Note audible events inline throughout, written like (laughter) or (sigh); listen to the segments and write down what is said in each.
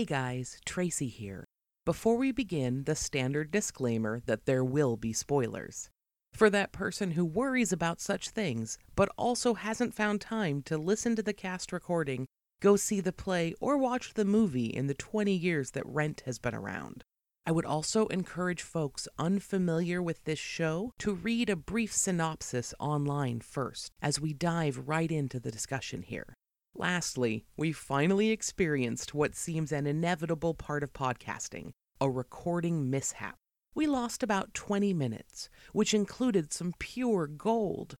Hey guys, Tracy here. Before we begin, the standard disclaimer that there will be spoilers. For that person who worries about such things, but also hasn't found time to listen to the cast recording, go see the play, or watch the movie in the 20 years that Rent has been around. I would also encourage folks unfamiliar with this show to read a brief synopsis online first as we dive right into the discussion here. Lastly, we finally experienced what seems an inevitable part of podcasting a recording mishap. We lost about 20 minutes, which included some pure gold.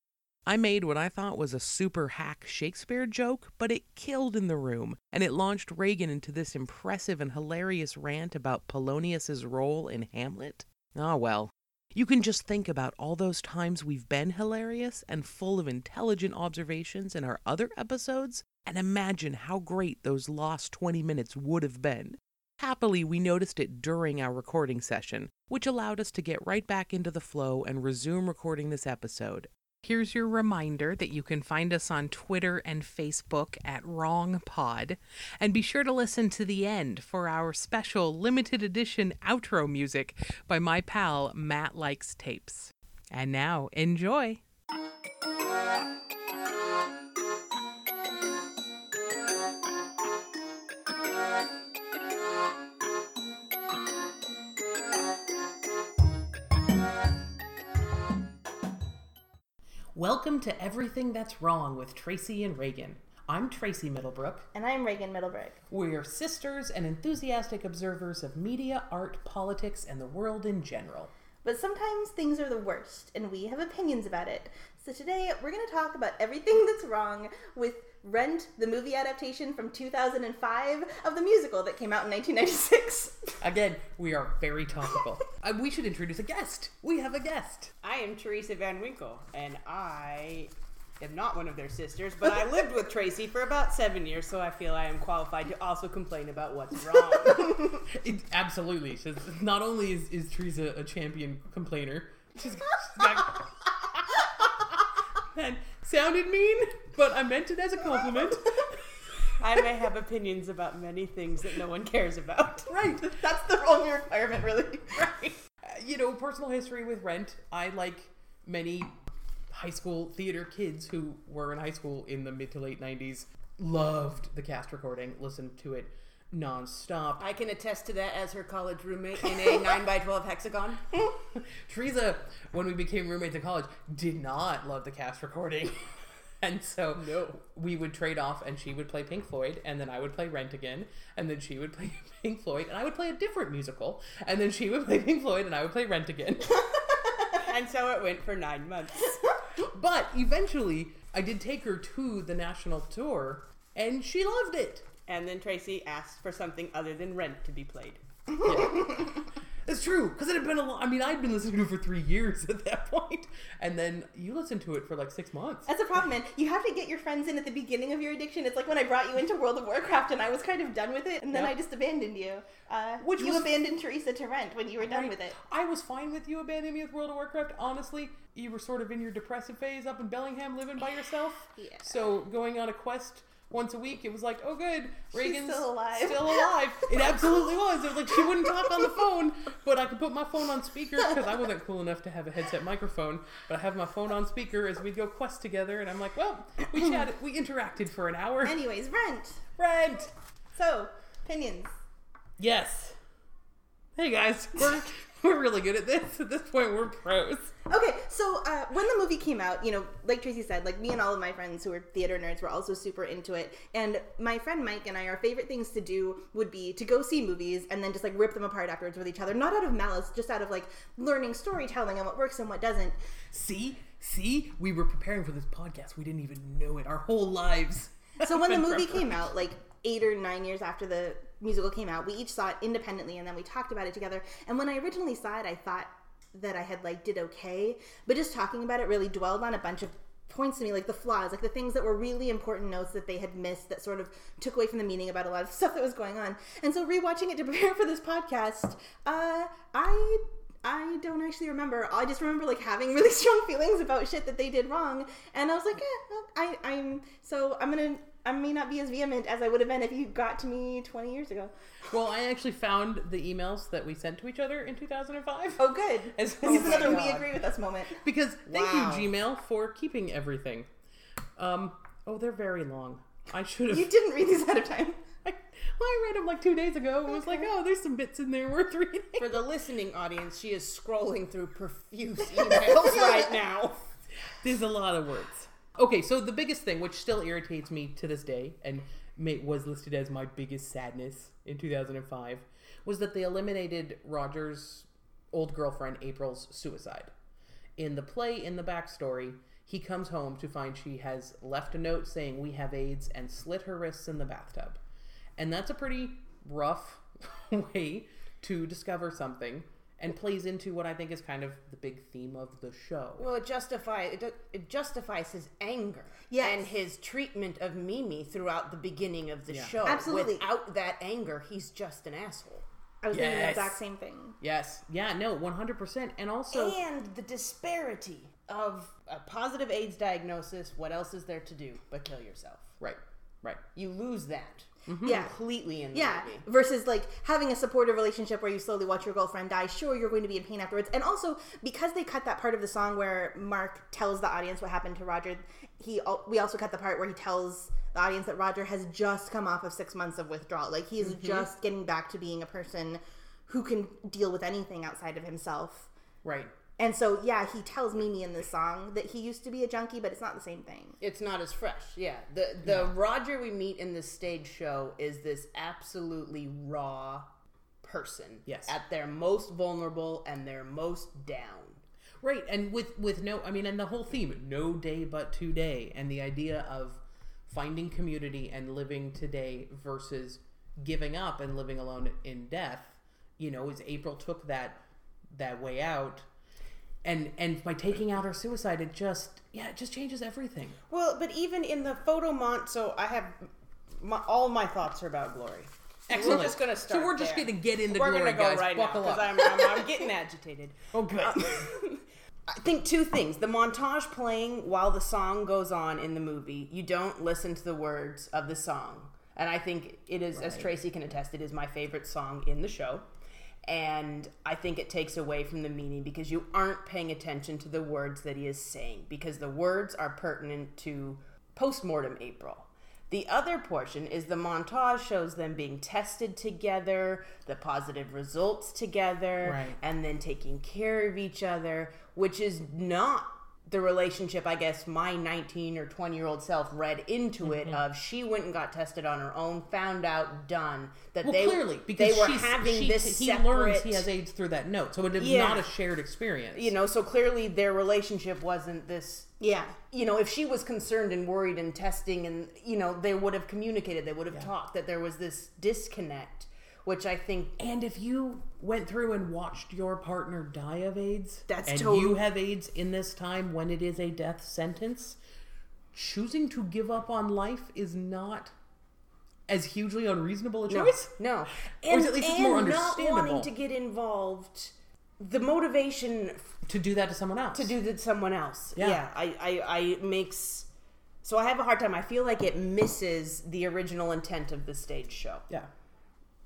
I made what I thought was a super hack Shakespeare joke, but it killed in the room, and it launched Reagan into this impressive and hilarious rant about Polonius's role in Hamlet. Ah, well. You can just think about all those times we've been hilarious and full of intelligent observations in our other episodes, and imagine how great those lost 20 minutes would have been. Happily, we noticed it during our recording session, which allowed us to get right back into the flow and resume recording this episode. Here's your reminder that you can find us on Twitter and Facebook at Wrong Pod, and be sure to listen to the end for our special limited edition outro music by my pal Matt Likes Tapes. And now, enjoy! Welcome to Everything That's Wrong with Tracy and Reagan. I'm Tracy Middlebrook. And I'm Reagan Middlebrook. We're sisters and enthusiastic observers of media, art, politics, and the world in general. But sometimes things are the worst, and we have opinions about it. So today we're going to talk about everything that's wrong with Rent, the movie adaptation from 2005 of the musical that came out in 1996. (laughs) Again, we are very topical. (laughs) uh, we should introduce a guest. We have a guest. I am Teresa Van Winkle, and I am not one of their sisters, but I lived with Tracy for about seven years, so I feel I am qualified to also complain about what's wrong. (laughs) It, absolutely. She's, not only is, is Teresa a champion complainer, she's, she's got. that sounded mean, but I meant it as a compliment. (laughs) I may have opinions about many things that no one cares about. (laughs) right. That's the only requirement, really. (laughs) Right. You know, personal history with Rent. I, like many high school theater kids who were in high school in the mid to late 90s, loved the cast recording, listened to it nonstop. I can attest to that as her college roommate in a 9x12 hexagon. (laughs) Teresa, when we became roommates in college, did not love the cast recording. (laughs) and so No. we would trade off, and she would play Pink Floyd, and then I would play Rent again, and then she would (laughs) play Pink Floyd, and I would play a different musical, and then she would play Pink Floyd, and I would play Rent again. and so it went for nine months. but eventually, I did take her to the national tour, and she loved it. And then Tracy asked for something other than Rent to be played. (laughs) It's true because it had been a long. I mean, I'd been listening to it for three years (laughs) at that point, and then you listened to it for like six months. That's a problem, man. You have to get your friends in at the beginning of your addiction. It's like when I brought you into World of Warcraft and I was kind of done with it, and then Yep. I just abandoned you. Uh, Which you was- abandoned Teresa to Rent when you were done Right. with it. I was fine with you abandoning me with World of Warcraft. Honestly, you were sort of in your depressive phase up in Bellingham, living by yourself. (sighs) Yeah. So going on a quest once a week, it was like, oh, good, Reagan's still alive. Still alive. (laughs) It absolutely was. It was like she wouldn't talk on the phone, but I could put my phone on speaker because I wasn't cool enough to have a headset microphone. But I have my phone on speaker as we go quest together, and I'm like, well, we (laughs) chatted, we interacted for an hour. Anyways, Rent. Rent. So, opinions. Yes. Hey guys, we're (laughs) we're really good at this. At this point, we're pros. Okay, so uh, when the movie came out, you know, like Tracy said, like me and all of my friends who were theater nerds were also super into it. And my friend Mike and I, our favorite things to do would be to go see movies and then just like rip them apart afterwards with each other. Not out of malice, just out of like learning storytelling and what works and what doesn't. See, see, we were preparing for this podcast. We didn't even know it. Our whole lives. So when the movie came out, like eight or nine years after the musical came out, we each saw it independently and then we talked about it together. And when I originally saw it, I thought that I had like did okay, but just talking about it really dwelled on a bunch of points to me like the flaws like the things that were really important notes that they had missed that sort of took away from the meaning about a lot of (laughs) stuff that was going on and so rewatching it to prepare for this podcast uh i I don't actually remember. I just remember like having really (laughs) strong feelings about shit that they did wrong, and I was like, eh, well, I, I'm so I'm gonna I may not be as vehement as I would have been if you got to me 20 years ago. Well, I actually found the emails that we sent to each other in 2005. Oh, good. (laughs) As- this is oh another we agree with us moment. Because thank Wow. you, Gmail, for keeping everything. Um, oh, they're very long. I should have. You didn't read these ahead of time. (laughs) I, well, I read them like two days ago. It was like, oh, there's some bits in there worth reading. For the listening audience, she is scrolling through profuse (laughs) emails right now. There's a lot of words. Okay, so the biggest thing, which still irritates me to this day, and was listed as my biggest sadness in 2005, was that they eliminated Roger's old girlfriend April's suicide. In the play, in the backstory, he comes home to find she has left a note saying we have AIDS and slit her wrists in the bathtub. And that's a pretty rough (laughs) way to discover something and plays into what I think is kind of the big theme of the show. Well, it justifies it, it justifies his anger Yes. and his treatment of Mimi throughout the beginning of the Yeah. show. Absolutely. Without that anger, he's just an asshole. I was thinking the exact same thing. Yes. Yeah, no, 100%. And also, and the disparity of a positive AIDS diagnosis. What else is there to do but kill yourself? right, right. You lose that Mm-hmm. Yeah. completely in the Yeah, movie. versus like having a supportive relationship where you slowly watch your girlfriend die. Sure, you're going to be in pain afterwards, and also because they cut that part of the song where Mark tells the audience what happened to Roger. He we also cut the part where he tells the audience that Roger has just come off of six months of withdrawal. Like he is mm-hmm. just getting back to being a person who can deal with anything outside of himself. Right. And so, yeah, he tells Mimi in this song that he used to be a junkie, but it's not the same thing. It's not as fresh. Yeah. The the Roger we meet in this stage show is this absolutely raw person. Yes. At their most vulnerable and their most down. Right. And with with no I mean and the whole theme, no day but today and the idea of finding community and living today versus giving up and living alone in death, you know, is April took that that way out and and by taking out her suicide it just yeah, it just changes everything. Well, but even in the photo mont, so I have my, all my thoughts are about glory. Excellent. We're just gonna start. So we're just there. going to get into We're glory, gonna go guys. right Buckle now up. because I'm, I'm, I'm getting agitated. (laughs) oh, good. Um, (laughs) I think two things. The montage playing while the song goes on in the movie, you don't listen to the words of the song. And I think it is, as Tracy can attest, it is my favorite song in the show. And I think it takes away from the meaning because you aren't paying attention to the words that he is saying because the words are pertinent to postmortem April. The other portion is the montage shows them being tested together, the positive results together, Right. and then taking care of each other, which is not the relationship I guess my 19 or 20 year old self read into Mm-hmm. it of she went and got tested on her own, found out, done that Well, they clearly, because they were she's, having she, this he separate, learns he has AIDS through that note, so it is Yeah. not a shared experience. you know, so clearly their relationship wasn't this Yeah. you know, if she was concerned and worried and testing, and you know, they would have communicated, they would have talked that there was this disconnect, which I think And if you went through and watched your partner die of AIDS, That's and total- you have AIDS in this time when it is a death sentence, choosing to give up on life is not as hugely unreasonable a choice. no, Or and, is at least it's more not understandable. wanting to get involved. The motivation To do that to someone else. to do that to someone else, Yeah. yeah, I, I, I makes. So I have a hard time. I feel like it misses the original intent of the stage show. Yeah.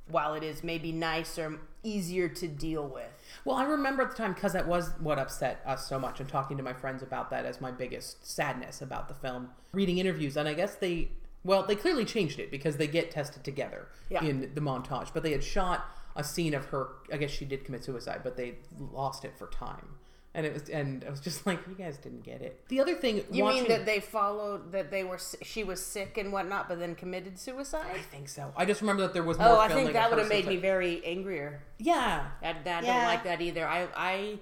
While it is maybe nicer, easier to deal with. Well, I remember at the time because that was what upset us so much, and talking to my friends about that as my biggest sadness about the film. Reading interviews, and I guess they, well, they clearly changed it because they get tested together Yeah. in the montage. But they had shot a scene of her. I guess she did commit suicide, but they lost it for time, and it was, and I was just (laughs) like, you guys didn't get it. The other thing, You watching, mean that they followed that they were she was sick and whatnot, but then committed suicide? I think so. I just remember that there was more. Oh, I think that would have made me very angrier. Yeah, I, I don't like that either. I I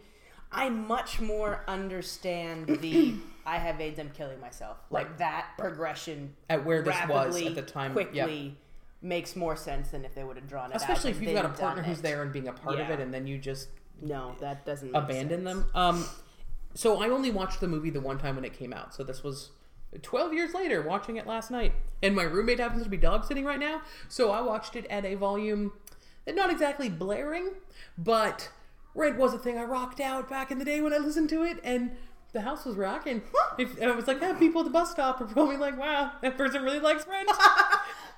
I much more understand the (clears throat) I have AIDS, I'm killing myself. Like Right. that progression At where this was at the time, quickly makes more sense than if they would have drawn it. especially and if you've got a partner who's it. there and being a part of it, and then you just No, that doesn't abandon them. Um, so I only watched the movie the one time when it came out. So this was 12 years later, watching it last night. And my roommate happens to be dog sitting right now, so I watched it at a volume not exactly blaring, but Red was a thing I rocked out back in the day when I listened to it, and the house was rocking. (laughs) if, and I was like, yeah, people at the bus stop are probably like, wow, that person really likes Rent. (laughs)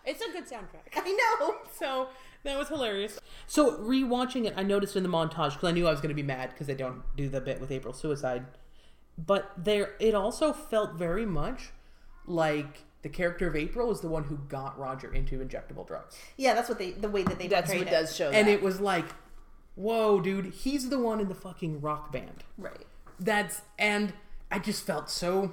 It's a good soundtrack. (laughs) I know. so that was hilarious. So rewatching it, I noticed in the montage because I knew I was going to be mad because they don't do the bit with April suicide. But there, it also felt very much like the character of April is the one who got Roger into injectable drugs, Yeah, that's what they the way that they That's portrayed what does show and that. it was like, whoa, dude, he's the one in the fucking rock band. Right. That's and I just felt so.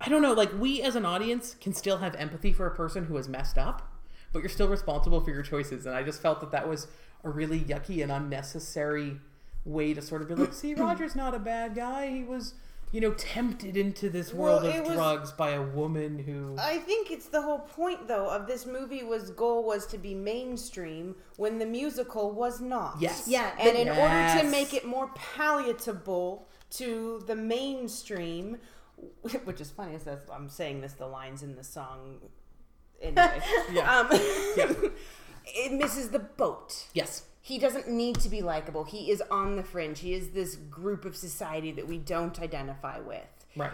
I don't know, like we as an audience can still have empathy for a person who has messed up, but you're still responsible for your choices. And I just felt that that was a really yucky and unnecessary way to sort of be like, see, (clears throat) Roger's not a bad guy. He was, you know, tempted into this world Well, of was- drugs by a woman who. I think it's the whole point, though, of this movie was goal was to be mainstream when the musical was not. Yes. Yeah, And in order to make it more palatable to the mainstream, (laughs) which is funny, is that I'm saying this, the lines in the song anyway. (laughs) Yeah. Um, (laughs) it misses the boat. Yes. He doesn't need to be likable. He is on the fringe. He is this group of society that we don't identify with. Right.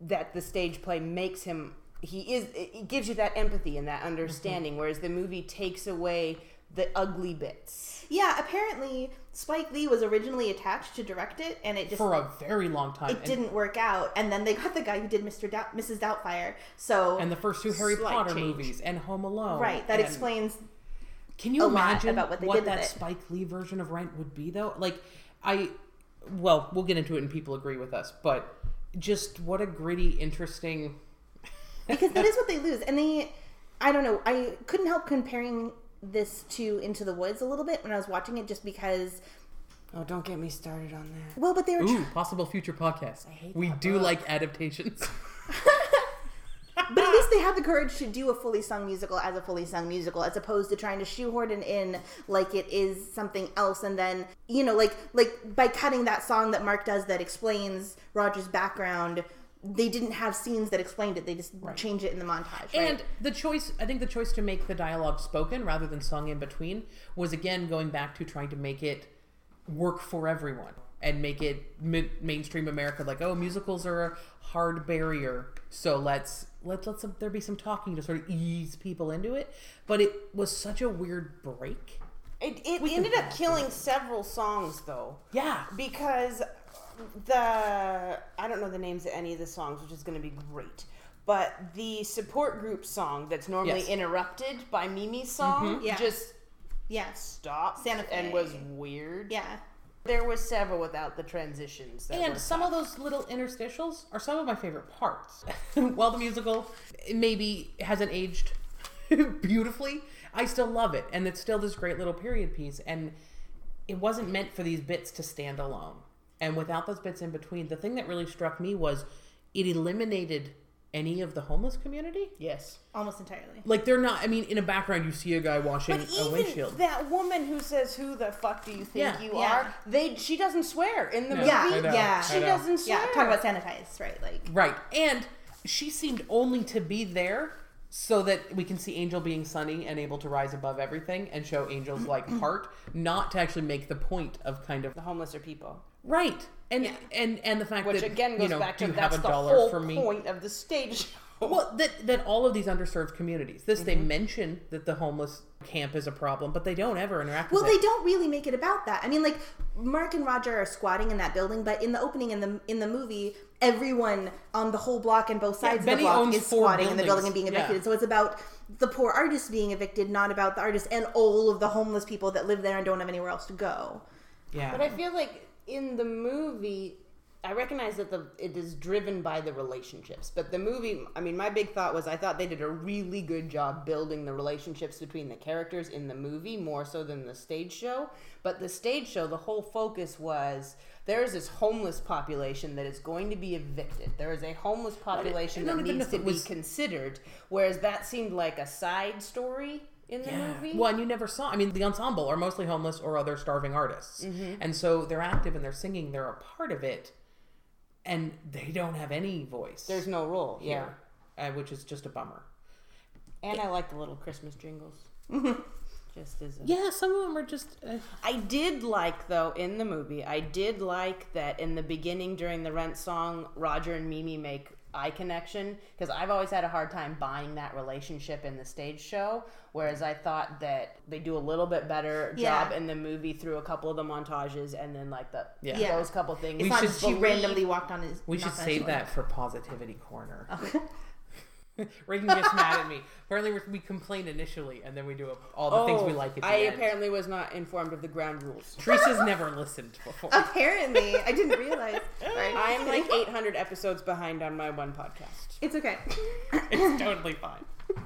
That the stage play makes him. He is. It gives you that empathy and that understanding, whereas the movie takes away the ugly bits. Yeah, apparently Spike Lee was originally attached to direct it, and it just For a very long time. it And- didn't work out. And then they got the guy who did Mr. Doubt, Mrs. Doubtfire. So and the first two Harry Potter change. movies and Home Alone. right, that explains. Can you imagine about what what that. Spike Lee version of Rent would be, though? Like, I, well, we'll get into it and people agree with us, but just what a gritty, interesting. because that is what they lose and they i don't know i couldn't help comparing this to into the woods a little bit when i was watching it just because Oh, don't get me started on that. well but they were Ooh, possible future podcast. hate we that do book. like adaptations. (laughs) (laughs) but at least they had the courage to do a fully sung musical as a fully sung musical as opposed to trying to shoehorn it in like it is something else and then you know like like by cutting that song that mark does that explains roger's background they didn't have scenes that explained it they just change it in the montage right? And the choice, I think the choice to make the dialogue spoken rather than sung in between was again going back to trying to make it work for everyone and make it mi- mainstream America. Like, oh, musicals are a hard barrier, so let's let let's there be some talking to sort of ease people into it. But it was such a weird break. It, it We ended up pass killing several songs, though. Yeah, because the I don't know the names of any of the songs, which is going to be great. But the support group song that's normally Yes. interrupted by Mimi's song mm-hmm. Yeah. just yes stopped Santa Fe. and was weird. yeah There were several without the transitions. That and were some of those little interstitials are some of my favorite parts. (laughs) While the musical maybe hasn't aged (laughs) beautifully, I still love it, and it's still this great little period piece. And it wasn't meant for these bits to stand alone. And without those bits in between, the thing that really struck me was it eliminated any of the homeless community. yes. almost entirely Like they're not. I mean, in a background, you see a guy washing But a even windshield. that woman who says, "Who the fuck do you think Yeah. you Yeah. are?" They she doesn't swear in the No. movie. yeah I know, yeah I She know. doesn't swear. yeah talk about sanitized right like Right. And she seemed only to be there so that we can see Angel being sunny and able to rise above everything and show Angel's (clears throat) like heart, not to actually make the point of kind of the homeless are people. right. And and and the fact Which that again goes you know, back to that's the whole point of the stage show. (laughs) Well, that that all of these underserved communities. This they Mm-hmm. mention that the homeless camp is a problem, but they don't ever interact Well, with they it. don't really make it about that. I mean, like Mark and Roger are squatting in that building, but in the opening in the in the movie, everyone on the whole block and both sides of Benny the block is four squatting in the building and being evicted. Yeah. So it's about the poor artists being evicted, not about the artists and all of the homeless people that live there and don't have anywhere else to go. Yeah. But I feel like in the movie, I recognize that the it is driven by the relationships. But the movie, I mean, my big thought was I thought they did a really good job building the relationships between the characters in the movie more so than the stage show. But the stage show, the whole focus was there is this homeless population that is going to be evicted. There is a homeless population that needs to it be was- considered, whereas that seemed like a side story in the Yeah. movie. Well, and you never saw. I mean, the ensemble are mostly homeless or other starving artists, Mm-hmm. and so they're active and they're singing. They're a part of it, and they don't have any voice. There's no role. Yeah. here, uh, which is just a bummer. And I like the little Christmas jingles. (laughs) Just is. A... Yeah, some of them are just. Uh, I did like though in the movie. I did like that in the beginning during the Rent song, Roger and Mimi make eye connection because I've always had a hard time buying that relationship in the stage show. Whereas I thought that they do a little bit better Yeah. job in the movie through a couple of the montages and then like the Yeah. Yeah. those couple things. It's not should just she believe- randomly walked on his. we should knocked on his save that for positivity corner. (laughs) (laughs) Reagan gets mad at me. Apparently, we- we complain initially, and then we do all the things we oh, like at the Oh, I end. apparently was not informed of the ground rules. Teresa's never listened before. Apparently, I didn't (laughs) realize. Sorry. I'm like 800 episodes behind on my one podcast. It's okay. it's totally fine. (laughs)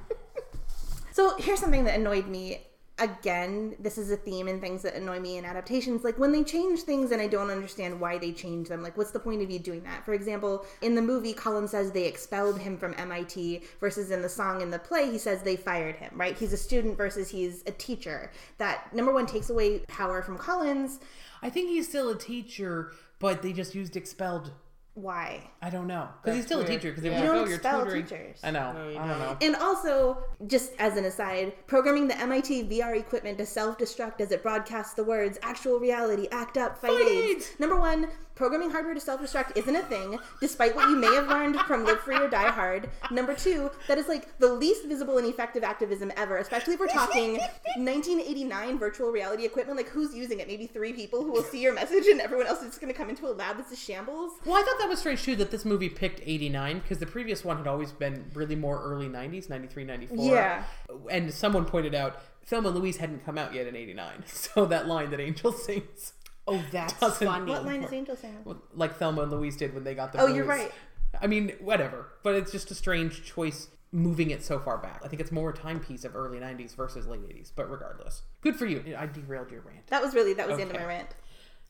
So here's something that annoyed me. Again, this is a theme in things that annoy me in adaptations. Like when they change things and I don't understand why they change them. Like, what's the point of you doing that? For example, in the movie, Collins says they expelled him from MIT, versus in the song in the play, he says they fired him, right? He's a student versus he's a teacher. That, number one, takes away power from Collins. I think he's still a teacher, but they just used expelled. Why? I don't know because he's still weird. a teacher because they Yeah. were You don't "Oh, you're expel tutoring." teachers. I know. No, I don't know. And also, just as an aside, programming the MIT VR equipment to self destruct as it broadcasts the words actual reality, act up, fight, Fight AIDS. AIDS. Number one, programming hardware to self destruct isn't a thing, despite what you may have learned from Live Free or Die Hard. Number two, that is like the least visible and effective activism ever, especially if we're talking 1989 virtual reality equipment. Like, who's using it? Maybe three people who will see your message, and everyone else is just going to come into a lab that's a shambles. Well, I thought that was strange too that this movie picked 89 because the previous one had always been really more early 90s, 93, 94. Yeah. And someone pointed out Thelma and Louise hadn't come out yet in 89. (laughs) So that line that Angel (laughs) sings, Oh, that's (laughs) Doesn't- funny. What line is Angel saying? like Thelma and Louise did when they got the Oh, you're right. I mean, whatever. But it's just a strange choice moving it so far back. I think it's more a timepiece of early 90s versus late 80s. But regardless, good for you. I derailed your rant. That was really, that was the end of my rant.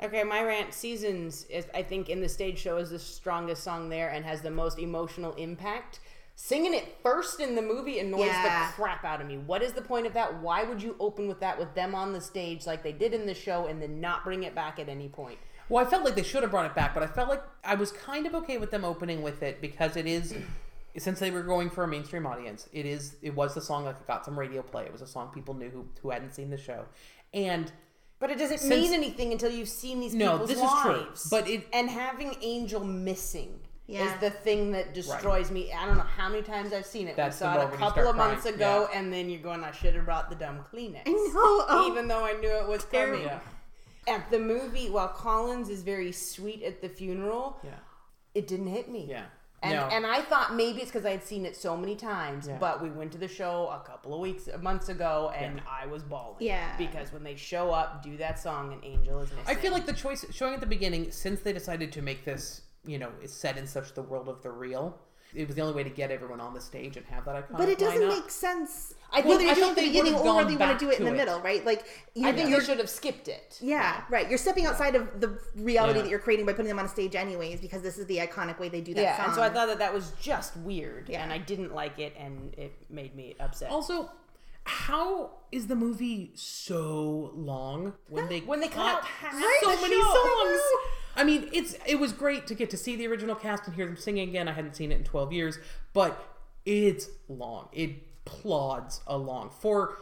Okay, my rant seasons is I think in the stage show is the strongest song there and has the most emotional impact. Singing it first in the movie annoys Yeah. the crap out of me. What is the point of that? Why would you open with that with them on the stage like they did in the show and then not bring it back at any point? Well, I felt like they should have brought it back, but I felt like I was kind of okay with them opening with it because it is, (clears throat) since they were going for a mainstream audience, it is it was the song that got some radio play. It was a song people knew who, who hadn't seen the show, and But it doesn't Since- mean anything until you've seen these No, people's this is true. But it- and having Angel missing Yeah. is the thing that destroys me. I don't know how many times I've seen it. That's we saw it a couple of months crying. ago, Yeah. and then you're going, "I should have brought the dumb Kleenex." I know. Oh. (laughs) even though I knew it was coming. Yeah. At the movie, while Collins is very sweet at the funeral, yeah, it didn't hit me. yeah, And, no, and I thought maybe it's because I had seen it so many times, Yeah. but we went to the show a couple of weeks, months ago, and I was bawling. Yeah. Because when they show up, do that song, and Angel is missing. I feel like the choice showing at the beginning, since they decided to make this, you know, is set in such the world of the real. It was the only way to get everyone on the stage and have that iconic But it doesn't lineup. make sense. I whether think- you're I doing it thought at the they beginning would've or whether gone you want to do it in the it. middle, right? Like you're, I think you're they should have skipped it. yeah, right. You're stepping outside of the reality Yeah. that you're creating by putting them on a stage, anyways, because this is the iconic way they do that Yeah, song. and so I thought that that was just weird, Yeah. and I didn't like it, and it made me upset. Also, how is the movie so long when they When they cut out half so the many show. songs? I mean, it's it was great to get to see the original cast and hear them singing again. I hadn't seen it in twelve years, but it's long. It plods along for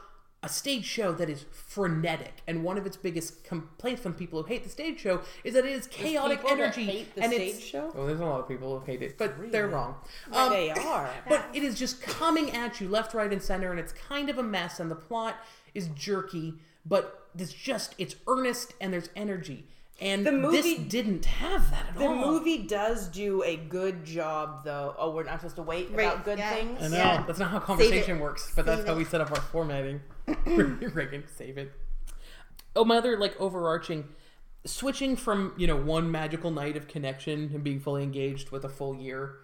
a stage show that is frenetic. And one of its biggest complaints from people who hate the stage show is that it is chaotic people that energy. hate the and stage it's, show? Oh, there's a lot of people who hate it, but they're wrong. But Um, they (coughs) are. but it is just coming at you left, right, and center, and it's kind of a mess. And the plot is jerky, but it's just it's earnest and there's energy. And The movie- this didn't have that at The all. The movie does do a good job, though. Oh, we're not supposed to wait Right, about good yeah. things. I know Yeah. that's not how conversation works, but that's Save how we set up our formatting. (clears throat) (laughs) Reagan, save it. Oh, my other like overarching switching from you know one magical night of connection and being fully engaged with a full year,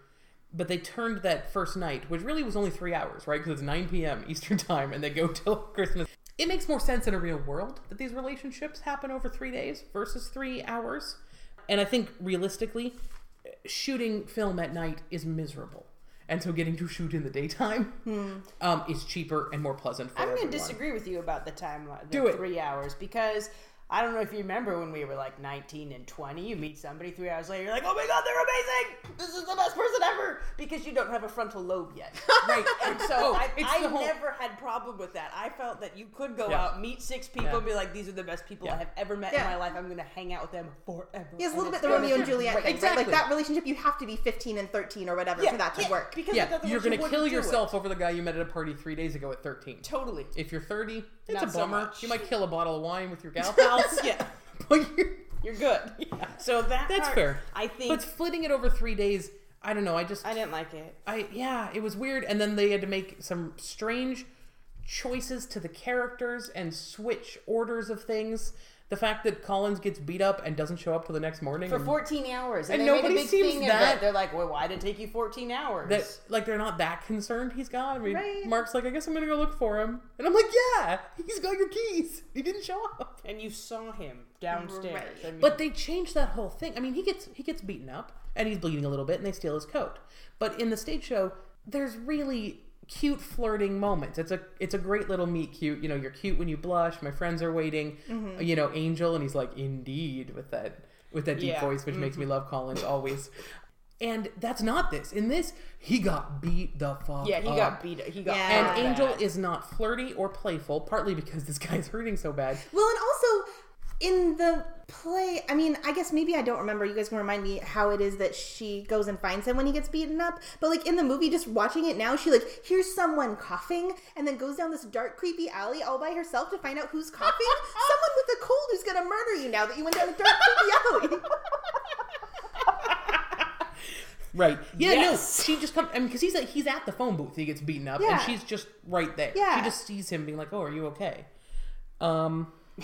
but they turned that first night, which really was only three hours, right? Because it's 9 p.m. Eastern (laughs) time, and they go (laughs) till Christmas. It makes more sense in a real world that these relationships happen over three days versus three hours. And I think realistically, shooting film at night is miserable. And so getting to shoot in the daytime um, is cheaper and more pleasant for I'm going to disagree with you about the time, the Do it. three hours, because I don't know if you remember when we were like 19 and 20, you meet somebody three hours later, you're like, oh my god, they're amazing! This is the best person ever! Because you don't have a frontal lobe yet. (laughs) Right. And so Oh, I, I whole- never had problem with that. I felt that you could go Yeah. out, meet six people, Yeah. and be like, these are the best people Yeah. I have ever met Yeah. in my life. I'm going to hang out with them forever. Yeah, it's a little bit the Romeo and be Juliet great. thing, right? Like that relationship, you have to be 15 and 13 or whatever Yeah, for that to yeah, work. Because Yeah, you're gonna wouldn't kill yourself over the guy you met at a party three days ago at 13. Totally. If you're 30, it's Not a bummer. much. you might kill a bottle of wine with your gal (laughs) pals. (laughs) Yeah. but you're, You're good. So that that's part, fair. I think But splitting it over three days, I don't know. I just, I didn't like it. I yeah, it was weird. And then they had to make some strange choices to the characters and switch orders of things. The fact that Collins gets beat up and doesn't show up till the next morning, For and 14 hours. And, And they nobody big seems thing that- it. They're like, well, why did it take you 14 hours? that like they're not that concerned he's gone. I mean, Right. Mark's like, I guess I'm gonna go look for him, and I'm like, yeah, he's got your keys. He didn't show up. and you saw him downstairs. Right. I mean, But they changed that whole thing. I mean, he gets he gets beaten up and he's bleeding a little bit, and they steal his coat. But in the stage show, there's really cute flirting moments. It's a it's a great little meet cute. You know, you're cute when you blush. My friends are waiting. Mm-hmm. You know, Angel, and he's like, indeed, with that with that deep Yeah. voice, which makes me mm-hmm. love Collins always. And that's not this. In this, he got beat the fuck. yeah, he up. got beat. He got Yeah. And Angel bad. is not flirty or playful, partly because this guy's (laughs) hurting so bad. Well, and also in the play, I mean, I guess maybe I don't remember. You guys can remind me how it is that she goes and finds him when he gets beaten up. But like in the movie, just watching it now, she like hears someone coughing and then goes down this dark, creepy alley all by herself to find out who's coughing. (laughs) someone with a cold who's gonna murder you now that you went down a dark, creepy alley. (laughs) Right. Yeah. Yes. No. She just comes. I mean, because he's at, he's at the phone booth. He gets beaten up, Yeah. and she's just right there. Yeah. She just sees him, being like, "Oh, are you okay?" Um. (laughs)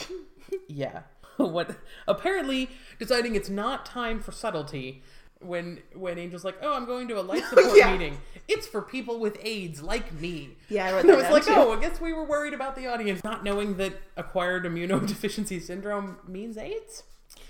yeah. (laughs) what? Apparently, deciding it's not time for subtlety. When when Angel's like, "Oh, I'm going to a life (laughs) support Yeah. meeting. It's for people with AIDS like me." Yeah, I (laughs) And I that was like, too. "Oh, I guess we were worried about the audience not knowing that acquired immunodeficiency syndrome means AIDS."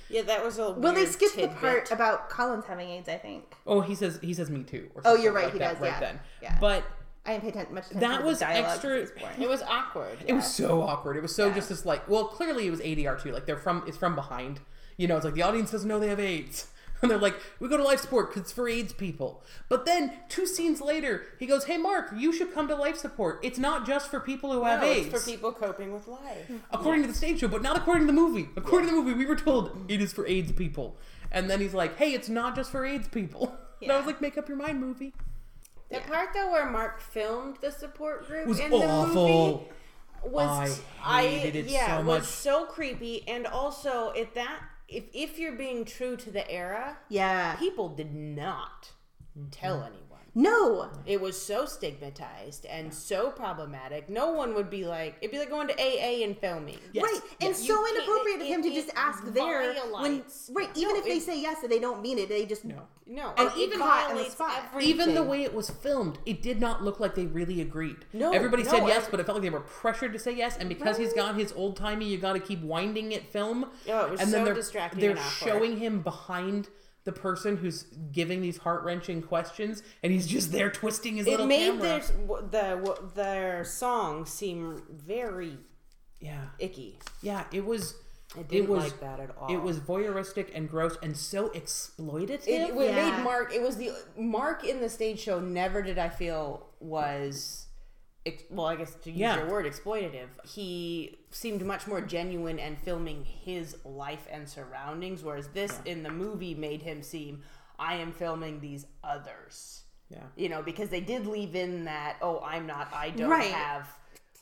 Yeah, that was a Well, they weird skipped the part about Collins having AIDS. I think. Oh, he says he says me too. Or Oh, you're right, like he that does, Right yeah. then. Yeah. But I didn't pay atten- much attention That to was the dialogue. 'cause extra- it was boring. It was awkward. It was so awkward. It was so Yeah. just this like, well, clearly it was ADR too. Like they're from, it's from behind. You know, it's like the audience doesn't know they have AIDS, (laughs) and they're like, we go to life support because it's for AIDS people. But then two scenes later, he goes, "Hey, Mark, you should come to life support. It's not just for people who have No, AIDS." it's for people coping with life. according to the stage show, but not according to the movie. According to the movie, we were told it is for AIDS people, and then he's like, "Hey, it's not just for AIDS people." (laughs) And I was like, "Make up your mind, movie." The part though where Mark filmed the support group was in awful. the movie was I hated it yeah so was so creepy and also if that if if you're being true to the era, Yeah. people did not tell mm-hmm. anyone. No. It was so stigmatized and so problematic. No one would be like it'd be like going to AA and filming. Yes. Right, and Yes. so You can't- inappropriate of him to it- just ask there when right. Even No, if they say yes, and they don't mean it, they just No. No, And even hot on the spot. Even the way it was filmed, it did not look like they really agreed. No, everybody no, said yes, ev- but it felt like they were pressured to say yes. And because he's got his old timey, you got to keep winding it film. Oh, it was and then so they're, distracting They're and showing him behind the person who's giving these heart wrenching questions, and he's just there twisting his little. it little made camera. their the their song seem very Yeah, icky. yeah, it was. I didn't it was like that at all. It was voyeuristic and gross and so exploitative. It, it made Mark. It was the Mark in the stage show. Never did I feel was, ex- well, I guess to use Yeah. your word, exploitative. He seemed much more genuine and filming his life and surroundings, whereas this in the movie made him seem I am filming these others. yeah. You know, because they did leave in that oh, I'm not. I don't Right. have.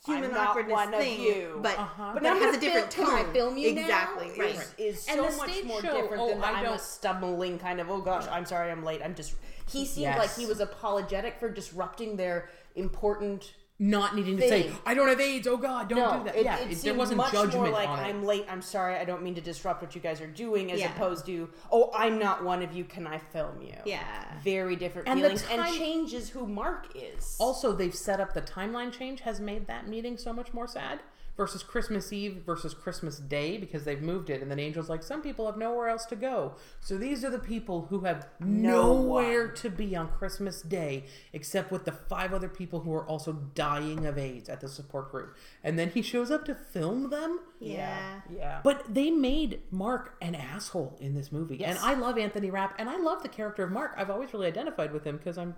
human I'm not awkwardness one thing, of you. but Uh-huh. but now it has a different film, tone. Can I film you now? exactly right. Is, is And so the much stage more show, different oh, than the I I'm a don't- stumbling kind of. Oh gosh, I'm sorry, I'm late. I'm just. He seemed like he was apologetic for disrupting their important. Not needing to say, "I don't have AIDS." Oh God, don't No, do that. it, yeah, it it- there seemed wasn't much judgment more like on. I'm late. I'm sorry. I don't mean to disrupt what you guys are doing, as Yeah. opposed to oh, I'm not one of you. Can I film you? Yeah. Very different And the feelings, and changes who Mark is. Also, they've set up the timeline change has made that meeting so much more sad versus Christmas Eve versus Christmas Day because they've moved it. And then Angel's like, some people have nowhere else to go. So these are the people who have nowhere to be on Christmas Day except with the five other people who are also dying of AIDS at the support group. And then he shows up to film them. Yeah. Yeah. But they made Mark an asshole in this movie. Yes. And I love Anthony Rapp and I love the character of Mark. I've always really identified with him because I'm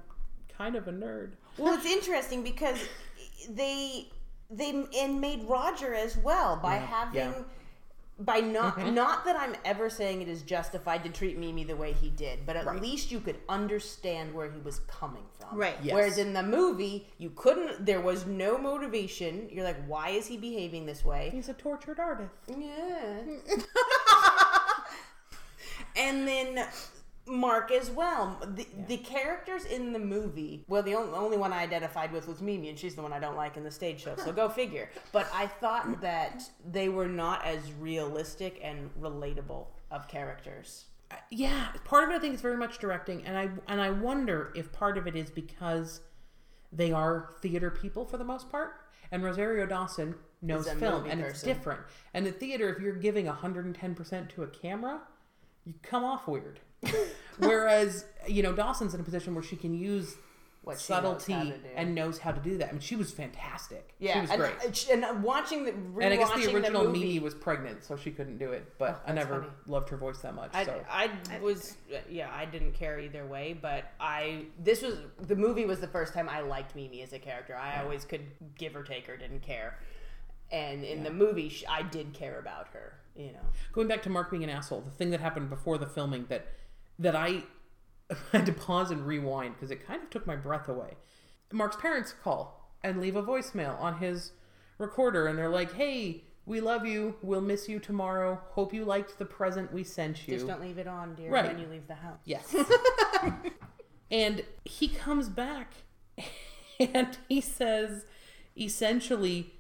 kind of a nerd. Well, it's interesting because they they and made Roger as well by having yeah. by not mm-hmm. not that I'm ever saying it is justified to treat Mimi the way he did, but at least you could understand where he was coming from. Right. Yes. Whereas in the movie, you couldn't. There was no motivation. You're like, why is he behaving this way? He's a tortured artist. Yeah. (laughs) and then Mark as well. The, the characters in the movie, well, the only, only one I identified with was Mimi, and she's the one I don't like in the stage show, so go (laughs) figure. But I thought that they were not as realistic and relatable of characters. Uh, yeah, part of it I think is very much directing, and I and I wonder if part of it is because they are theater people for the most part, and Rosario Dawson knows film, and it's different. And the theater, if you're giving 110 percent to a camera, you come off weird. (laughs) Whereas you know Dawson's in a position where she can use What knows subtlety do. and knows how to do that. I mean, she was fantastic. Yeah, she was and, great. and, watching the and I guess the original movie, Mimi was pregnant, so she couldn't do it. But oh, I never funny. loved her voice that much. I, so I was yeah I didn't care either way but I this was the movie was the first time I liked Mimi as a character I always could give or take her didn't care and in the movie I did care about her you know going back to Mark being an asshole, the thing that happened before the filming that that I (laughs) had to pause and rewind because it kind of took my breath away. Mark's parents call and leave a voicemail on his recorder, and they're like, "Hey, we love you. We'll miss you tomorrow. Hope you liked the present we sent you." just don't leave it on dear Right. when you leave the house Yes. (laughs) and he comes back (laughs) and he says essentially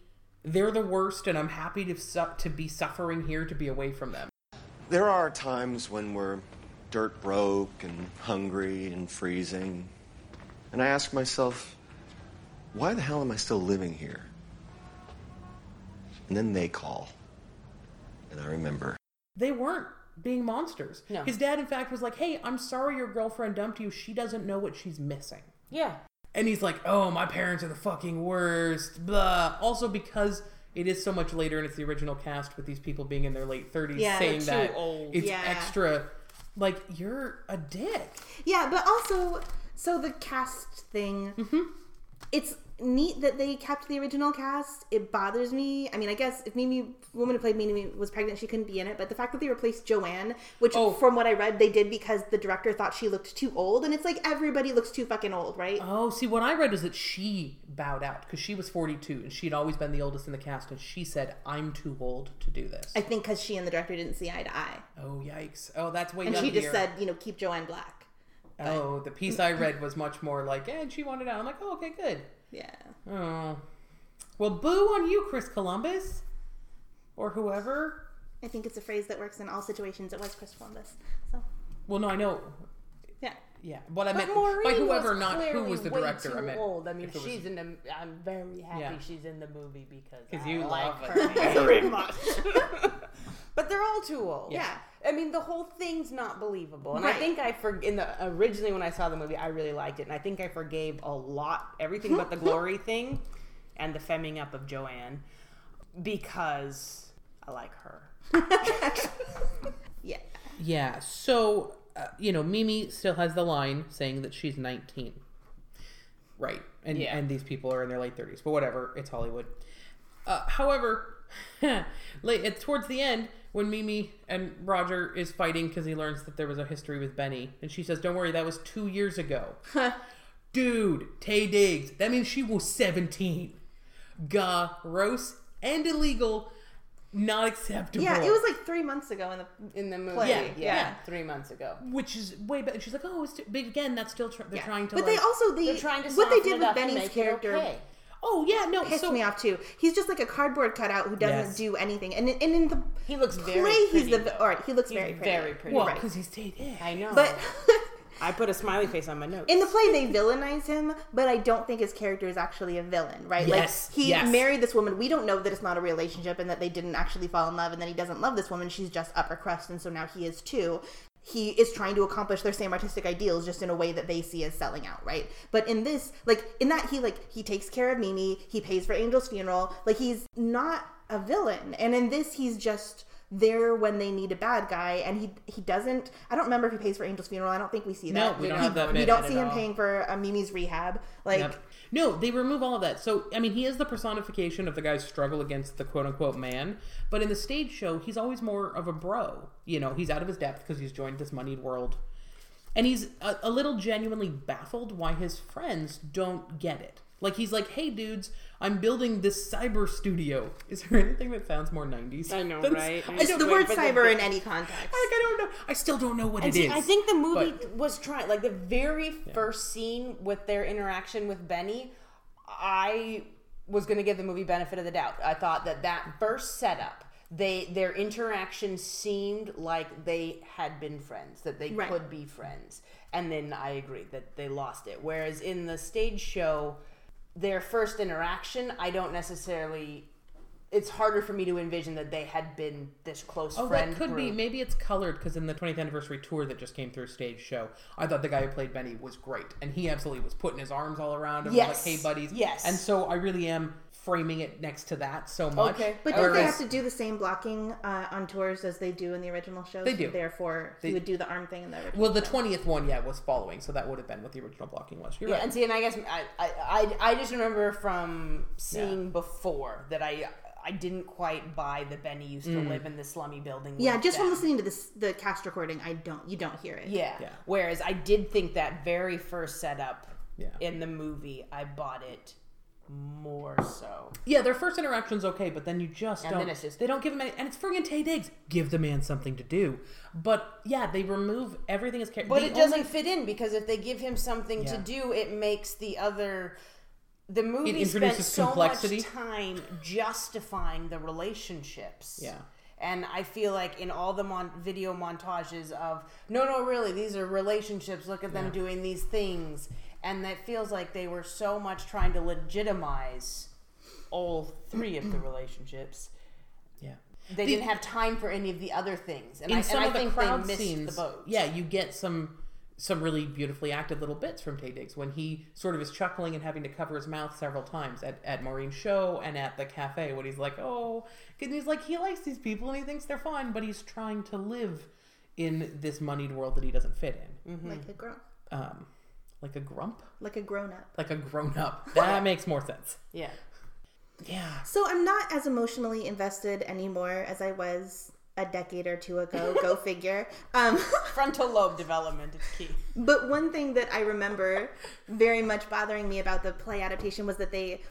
they're the worst and I'm happy to su- to be suffering here to be away from them. There are times when we're dirt broke and hungry and freezing. And I ask myself, why the hell am I still living here? And then they call. And I remember. They weren't being monsters. No. His dad in fact was like, "Hey, I'm sorry your girlfriend dumped you. She doesn't know what she's missing." yeah And he's like, "Oh, my parents are the fucking worst." Blah. Also because it is so much later and it's the original cast with these people being in their late 30s Yeah, saying they're that old. it's Yeah. extra like you're a dick. Yeah, but also, so the cast thing, mm-hmm. It's neat that they kept the original cast. It bothers me. I mean, I guess if Mimi, woman who played Mimi was pregnant, she couldn't be in it. But the fact that they replaced Joanne, which Oh. from what I read, they did because the director thought she looked too old. And it's like everybody looks too fucking old, right? Oh, see, what I read was that she bowed out because she was 42 and she'd always been the oldest in the cast, and she said, "I'm too old to do this." I think because she and the director didn't see eye to eye. oh, yikes! Oh, that's way. And she just said, you know, keep Joanne black. "Oh, the piece I read was much more like, eh, and she wanted out." I'm like, "Oh, okay, good." Yeah. Oh, well, boo on you, Chris Columbus, or whoever. I think it's a phrase that works in all situations. It was Chris Columbus. So, Well, no, I know. yeah. Yeah, what I but meant Maureen by whoever, was not who was the way director. too I meant old. I mean, if it was- she's in the. I'm very happy Yeah. she's in the movie because I you like her (laughs) very much. (laughs) (laughs) but they're all too old. Yeah. I mean, the whole thing's not believable, and I think I for in the originally when I saw the movie, I really liked it, and I think I forgave a lot, everything but the (laughs) glory thing, and the femming up of Joanne, because I like her. (laughs) Yeah. Yeah. So, uh, you know, Mimi still has the line saying that she's 19. Right. And Yeah. and these people are in their late 30s, but whatever, it's Hollywood. Uh, however, (laughs) late it's towards the end when Mimi and Roger is fighting because he learns that there was a history with Benny, and she says, "Don't worry, that was two years ago." (laughs) Dude, Taye Diggs, that means she was 17. Gross and illegal, not acceptable. Yeah, it was like three months ago in the In the movie, Play, yeah, yeah. yeah, three months ago. which is way better. She's like, oh, it's too, but again, that's still tr- they're Yeah. trying to. But like, they also they They're trying to what they did with Benny's character okay. Oh yeah, no, pissed so me off too. He's just like a cardboard cutout who doesn't Yes. do anything. And in- and in the He looks very play, he's pretty, the though. all right. He looks He's very pretty. very pretty. well Right. because he's Taye Diggs. I know, But I put a smiley face on my notes. in the play they villainize him but i don't think his character is actually a villain right Yes, like he yes. married this woman we don't know that it's not a relationship and that they didn't actually fall in love and that he doesn't love this woman she's just upper crust and so now he is too he is trying to accomplish their same artistic ideals just in a way that they see as selling out right? But in this like in that he like he takes care of mimi he pays for angel's funeral like he's not a villain. And in this he's just there when they need a bad guy and he he doesn't i don't remember if he pays for angel's funeral i don't think we see that. No, we don't He- have that we don't see him all. paying for uh, mimi's rehab like Yep. No, they remove all of that. So, I mean, he is the personification of the guy's struggle against the quote unquote man. But in the stage show, he's always more of a bro. You know, he's out of his depth because he's joined this moneyed world. And he's a, a little genuinely baffled why his friends don't get it. Like, he's like, hey, dudes, I'm building this cyber studio. Is there anything that sounds more 90s? I know, right? I it's the word but the- cyber in any context Like, I don't know. I still don't know what And it see, is. I think the movie but- was trying, like the very first scene with their interaction with Benny. I was going to give the movie benefit of the doubt. I thought that that first setup, they their interaction seemed like they had been friends, that they Right. could be friends, and then I agree that they lost it. Whereas in the stage show, their first interaction, I don't necessarily. It's harder for me to envision that they had been this close Oh, friend. that could be. Maybe it's colored because in the 20th anniversary tour that just came through stage show, I thought the guy who played Benny was great, and he absolutely was putting his arms all around him, Yes. like, "Hey, buddies." Yes. And so I really am framing it next to that so much. Okay. but don't they have to do the same blocking uh, on tours as they do in the original shows They do. therefore They- he would do the arm thing in the original Well, the 20th one, yeah, was following, so that would have been what the original blocking was. You're Yeah, right. and see, and I guess I, I, I, I just remember from seeing before that I I didn't quite buy that Benny used Mm. to live in the slummy building. yeah with just from listening to this the cast recording i don't you don't hear it Yeah. Yeah. Whereas I did think that very first setup Yeah. in the movie, I bought it more so. Yeah, their first interaction's okay, but then you just And don't. then it's just- they don't give him any, and it's friggin' Taye Diggs. Give the man something to do. But yeah, they remove everything as character. But it doesn't fit in because if they give him something to do, it makes the other. The movie spent introduces so complexity. much time justifying the relationships. Yeah. And I feel like in all the mon- video montages of, no, no, really, these are relationships. Look at them Yeah. doing these things. And that feels like they were so much trying to legitimize all three of the (clears throat) relationships. Yeah. They The- didn't have time for any of the other things. And in I, some and I of the think crowd they missed scenes, the boat. yeah, you get some some really beautifully acted little bits from Taye Diggs when he sort of is chuckling and having to cover his mouth several times at, at Maureen's show and at the cafe when he's like, oh, and he's like, he likes these people and he thinks they're fun, but he's trying to live in this moneyed world that he doesn't fit in. like a grown Um, like a grump, like a grown up like a grown up. (laughs) That makes more sense. Yeah. Yeah. so i'm not as emotionally invested anymore as i was a decade or two ago go (laughs) figure um (laughs) Frontal lobe development is key. But one thing that I remember very much bothering me about the play adaptation was that they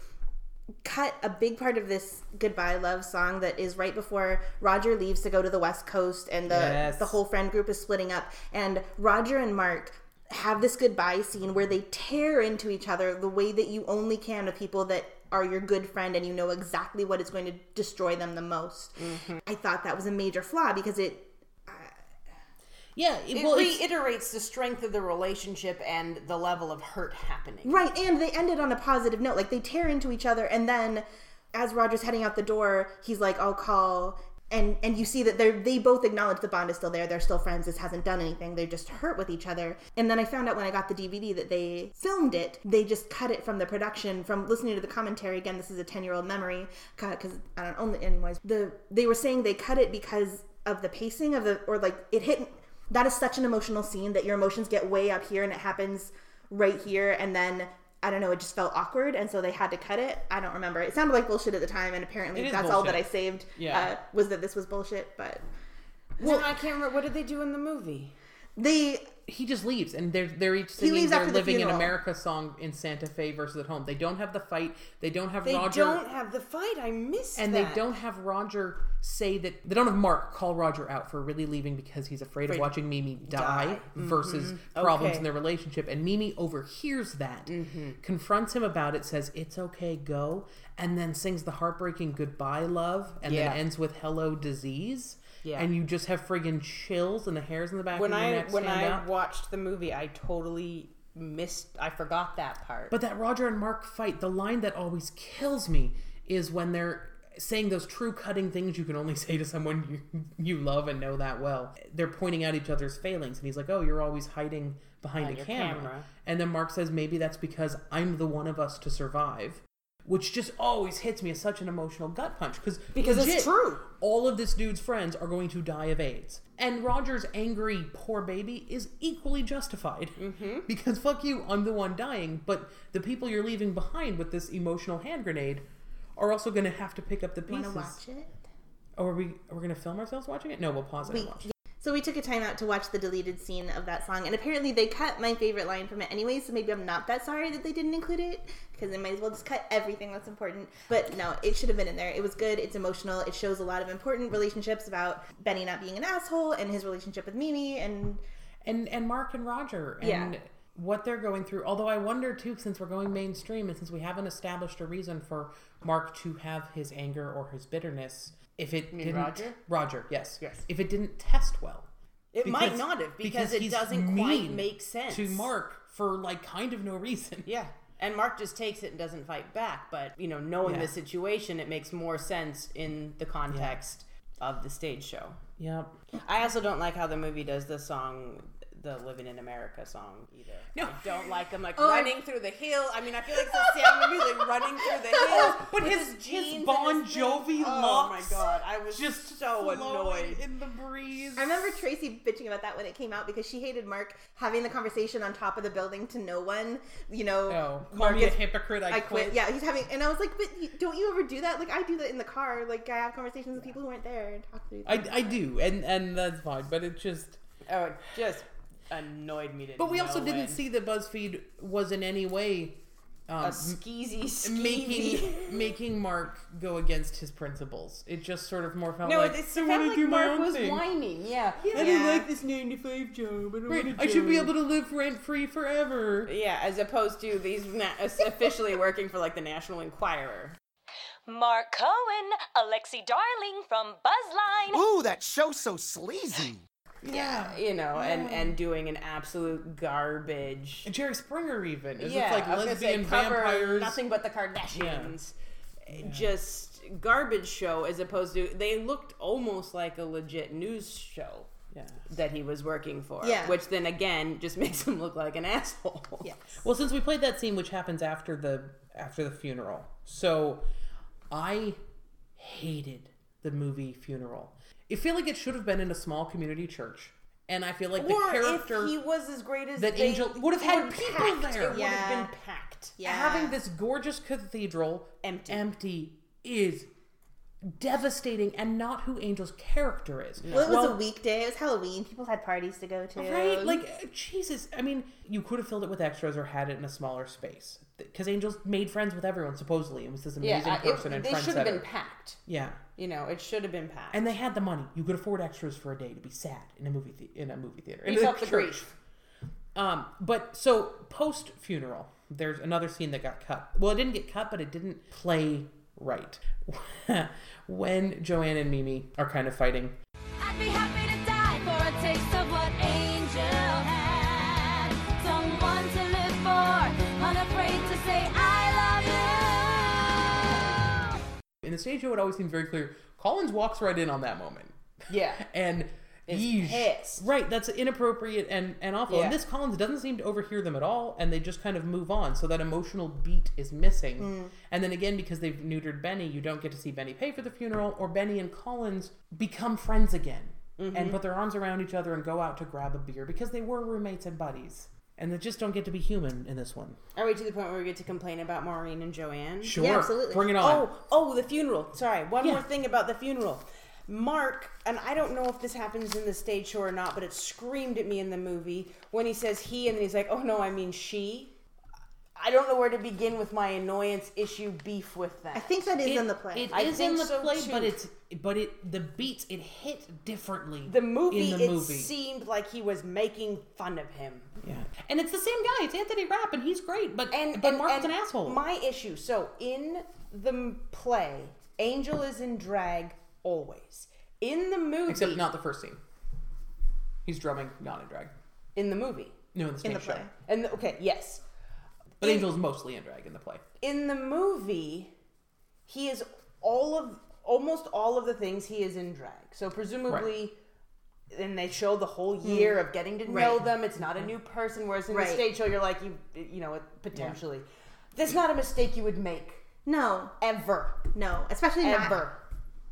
cut a big part of this goodbye love song that is right before Roger leaves to go to the west coast and the Yes. the whole friend group is splitting up and Roger and Mark have this goodbye scene where they tear into each other the way that you only can with people that are your good friend and you know exactly what is going to destroy them the most. Mm-hmm. I thought that was a major flaw because it Yeah. It well, it's- reiterates the strength of the relationship and the level of hurt happening. Right, and they ended on a positive note. Like they tear into each other, and then as Roger's heading out the door, he's like, "I'll call." And and you see that they they both acknowledge the bond is still there. They're still friends. This hasn't done anything. They're just hurt with each other. And then I found out when I got the DVD that they filmed it. They just cut it from the production. From listening to the commentary again, this is a ten year old memory because I don't own it anyways. The they were saying they cut it because of the pacing of the or like it hit. That is such an emotional scene that your emotions get way up here and it happens right here and then I don't know, it just felt awkward, and so they had to cut it. I don't remember. It sounded like bullshit at the time, and apparently It is that's all that I saved. Yeah. Uh, was that this was bullshit, but Well, I can't remember. What did they do in the movie? They he just leaves and they're they're each singing their the living in funeral. america song in santa fe versus at home they don't have the fight they don't have Roger They roger don't have the fight. I missed and that. they don't have roger say that they don't have mark call roger out for really leaving because he's afraid of Afraid watching mimi die, die. Mm-hmm. versus problems Okay. in their relationship and mimi overhears that mm-hmm. confronts him about it says it's okay go and then sings the heartbreaking goodbye love and Yeah. then ends with hello disease Yeah. and you just have friggin' chills and the hairs in the back when of your I neck when stand I up. watched the movie, I totally missed. I forgot that part. But that Roger and Mark fight, the line that always kills me is when they're saying those true cutting things you can only (laughs) say to someone you you love and know that well. They're pointing out each other's failings, and he's like, "Oh, you're always hiding behind Behind a camera. camera. And then Mark says, "Maybe that's because I'm the one of us to survive." Which just always hits me as such an emotional gut punch because Because it's true. All of this dude's friends are going to die of AIDS, and Roger's angry poor baby is equally justified Mm-hmm. (laughs) because fuck you, I'm the one dying. But the people you're leaving behind with this emotional hand grenade are also going to have to pick up the Want pieces. to watch it? Oh, are we are we going to film ourselves watching it? No, we'll pause it We, and watch. it. So we took a time out to watch the deleted scene of that song, and apparently they cut my favorite line from it anyway. So maybe I'm not that sorry that they didn't include it because they might as well just cut everything that's important. But no, it should have been in there. It was good. It's emotional. It shows a lot of important relationships about Benny not being an asshole and his relationship with Mimi, and and and Mark and Roger and Yeah. what they're going through. Although I wonder too, since we're going mainstream and since we haven't established a reason for Mark to have his anger or his bitterness, if it didn't Roger? Roger, yes, Yes. if it didn't test well. it might not have because, it doesn't quite make sense to Mark for like kind of no reason. Yeah. And Mark just takes it and doesn't fight back. But, you know, knowing Yeah. the situation, it makes more sense in the context of the stage show. Yep. I also don't like how the movie does the song, the Living in America song either. No. I don't like them like Oh, running through the hill. I mean, I feel like it's the sound of music running through the (laughs) hill. But with his- his jeans and Bon his thing. Jovi Oh my god, I was Just just so annoyed. in the breeze. I remember Tracy bitching about that when it came out because she hated Mark having the conversation on top of the building to no one. You know, Oh, call Mark me a is- hypocrite. I, I quit. Yeah, he's having, and I was like, but don't you ever do that? Like I do that in the car. Like I have conversations with people who weren't there and talk through. I. I do, and and that's fine. But it just. Oh, it just annoyed me to But we no also didn't end. see that BuzzFeed was in any way um, a skeezy, skeezy. making making Mark go against his principles. It just sort of more felt No, like it I felt wanna like do my Mark own was thing. whining. Yeah. I Yeah. don't like this nine to five job. I, don't Right, want a I should be able to live rent free forever. Yeah, as opposed to these na- (laughs) officially working for like the National Enquirer. Mark Cohen, Alexi Darling from Buzzline. Ooh, that show's so sleazy. Yeah. You know, and and doing an absolute garbage. And Jerry Springer even is yeah, it's like I say, lesbian vampires. Nothing but the Kardashians. Eh, just garbage show as opposed to they looked almost like a legit news show Yeah. that he was working for. Yeah. Which then again just (laughs) makes him look like an asshole. Yes. Well, since we played that scene, which happens after the after the funeral, so I hated the movie Funeral. I feel like it should have been in a small community church, and I feel like the Or character if he was as great as that they- Angel would have had people packed. there. It would Yeah. have been packed. Yeah. having this gorgeous cathedral Empty. empty is devastating and not who Angel's character is. Well, it was a weekday. It was Halloween. People had parties to go to. Right? Like, uh, Jesus. I mean, you could have filled it with extras or had it in a smaller space. Because Angel's made friends with everyone, supposedly, and was this Yeah, amazing I- person it, and they should have been trendsetter. packed. Yeah. You know, it should have been packed. And they had the money. You could afford extras for a day to be sad in a movie the- in a movie theater. You in a felt the church. grief. Um, but so post funeral, there's another scene that got cut. Well, it didn't get cut, but it didn't play right. (laughs) when Joanne and Mimi are kind of fighting, in the stage show, it always seemed very clear. Collins walks right in on that moment. Yeah. (laughs) and he's Right, that's inappropriate and, and awful. Yeah. And this Collins doesn't seem to overhear them at all, and they just kind of move on. So that emotional beat is missing. Mm. And then again, because they've neutered Benny, you don't get to see Benny pay for the funeral, or Benny and Collins become friends again Mm-hmm. and put their arms around each other and go out to grab a beer because they were roommates and buddies. And they just don't get to be human in this one. Are we to the point where we get to complain about Maureen and Joanne? Sure, absolutely. bring it on. Oh, oh, the funeral. Sorry, one Yeah. more thing about the funeral. Mark, and I don't know if this happens in the stage show or not, but it screamed at me in the movie when he says he and then he's like, oh no, I mean she. I don't know where to begin with my annoyance issue beef with that. I think that is It- in the play. It I is think in the so, play, too. but it's but it the beats it hit differently. the movie, in the it movie. seemed like he was making fun of him. Yeah, and it's the same guy. It's Anthony Rapp, and he's great. But and but and- Mark's and an asshole. My issue. So in the m- play, Angel is in drag always. In the movie, Except not the first scene. He's drumming, not in drag. in the movie, No, in the stage the show. play. and the, okay, yes, But In- Angel's mostly in drag in the play. in the movie, he is all of almost all of the things he is in drag. So presumably, and they show the whole year of getting to know them. It's not a new person. Whereas in Right. the stage show, you're like you, you know, potentially. That's not a mistake you would make No, ever, no, especially not ever,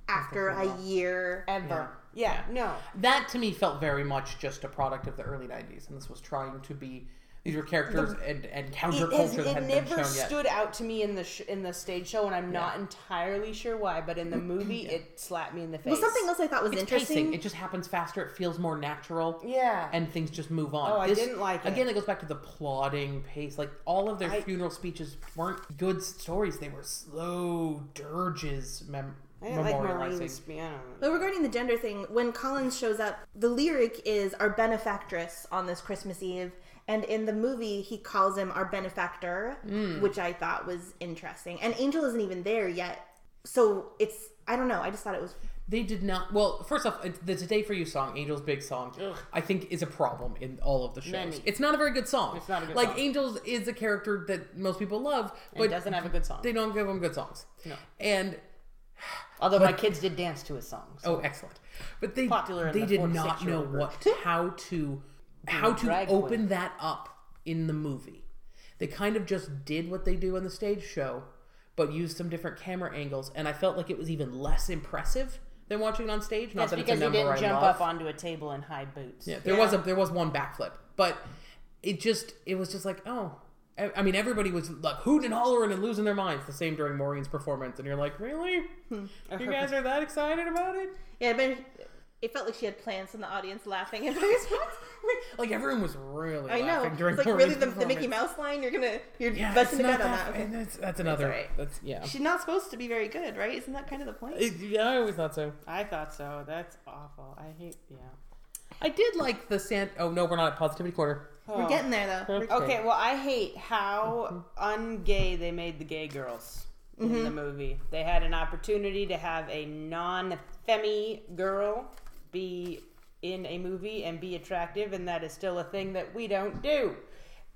after a year. ever. Yeah, no. That to me felt very much just a product of the early '90s, and this was trying to be. These were characters and, and It, counterculture has, that it hadn't been never shown yet. stood out to me in the sh- in the stage show, and I'm not entirely sure why. But in the (clears throat) movie, it slapped me in the face. Well, something else I thought was It's interesting. pacing. It just happens faster. It feels more natural. Yeah. And things just move on. Oh, I didn't like it. Again, it goes back to the plodding pace. Like all of their I- funeral speeches weren't good stories. They were slow dirges. Mem- I didn't like memorializing. Maureen's. I. But regarding the gender thing, when Collins shows up, the lyric is our benefactress on this Christmas Eve. And in the movie, he calls him our benefactor, Hmm. which I thought was interesting. And Angel isn't even there yet. So it's, I don't know. I just thought it was. They did not. Well, first off, the "Today for You" song, Angel's big song, I think is a problem in all of the shows. Many. It's not a very good song. It's not a good like song. Angels is a character that most people love, It but doesn't have a good song. they don't give him good songs. No. And Although my kids did dance to his songs. oh, excellent! But they Popular in they the did not know what how to how to open queen. that up in the movie. They kind of just did what they do on the stage show, but used some different camera angles, and I felt like it was even less impressive than watching it on stage. Not That's that because it's a he number didn't I jump love. up onto a table in high boots. Yeah, there was a there was one backflip, but it just it was just like oh, I, I mean everybody was like hooting and hollering and losing their minds. The same during Maureen's performance, and you're like, really? Hmm. You guys are that excited about it? Yeah, but it felt like she had plants in the audience laughing at various (laughs) points. Like everyone was really I know. during It's like really the, the Mickey. Mouse line. You're gonna you're Yeah, busting it's a not gut on that- that. Okay. and that's, that's another. alright. That's yeah. She's not supposed to be very good, right? Isn't that kind of the point? It- yeah, I always thought so. I thought so. That's awful. I hate. Yeah. I did like the San. Oh no, we're not at positivity corner. Oh. We're getting there though. We're- Okay, well, I hate how mm-hmm. ungay they made the gay girls in the mm-hmm. movie. They had an opportunity to have a non-femi girl be in a movie and be attractive, and that is still a thing that we don't do.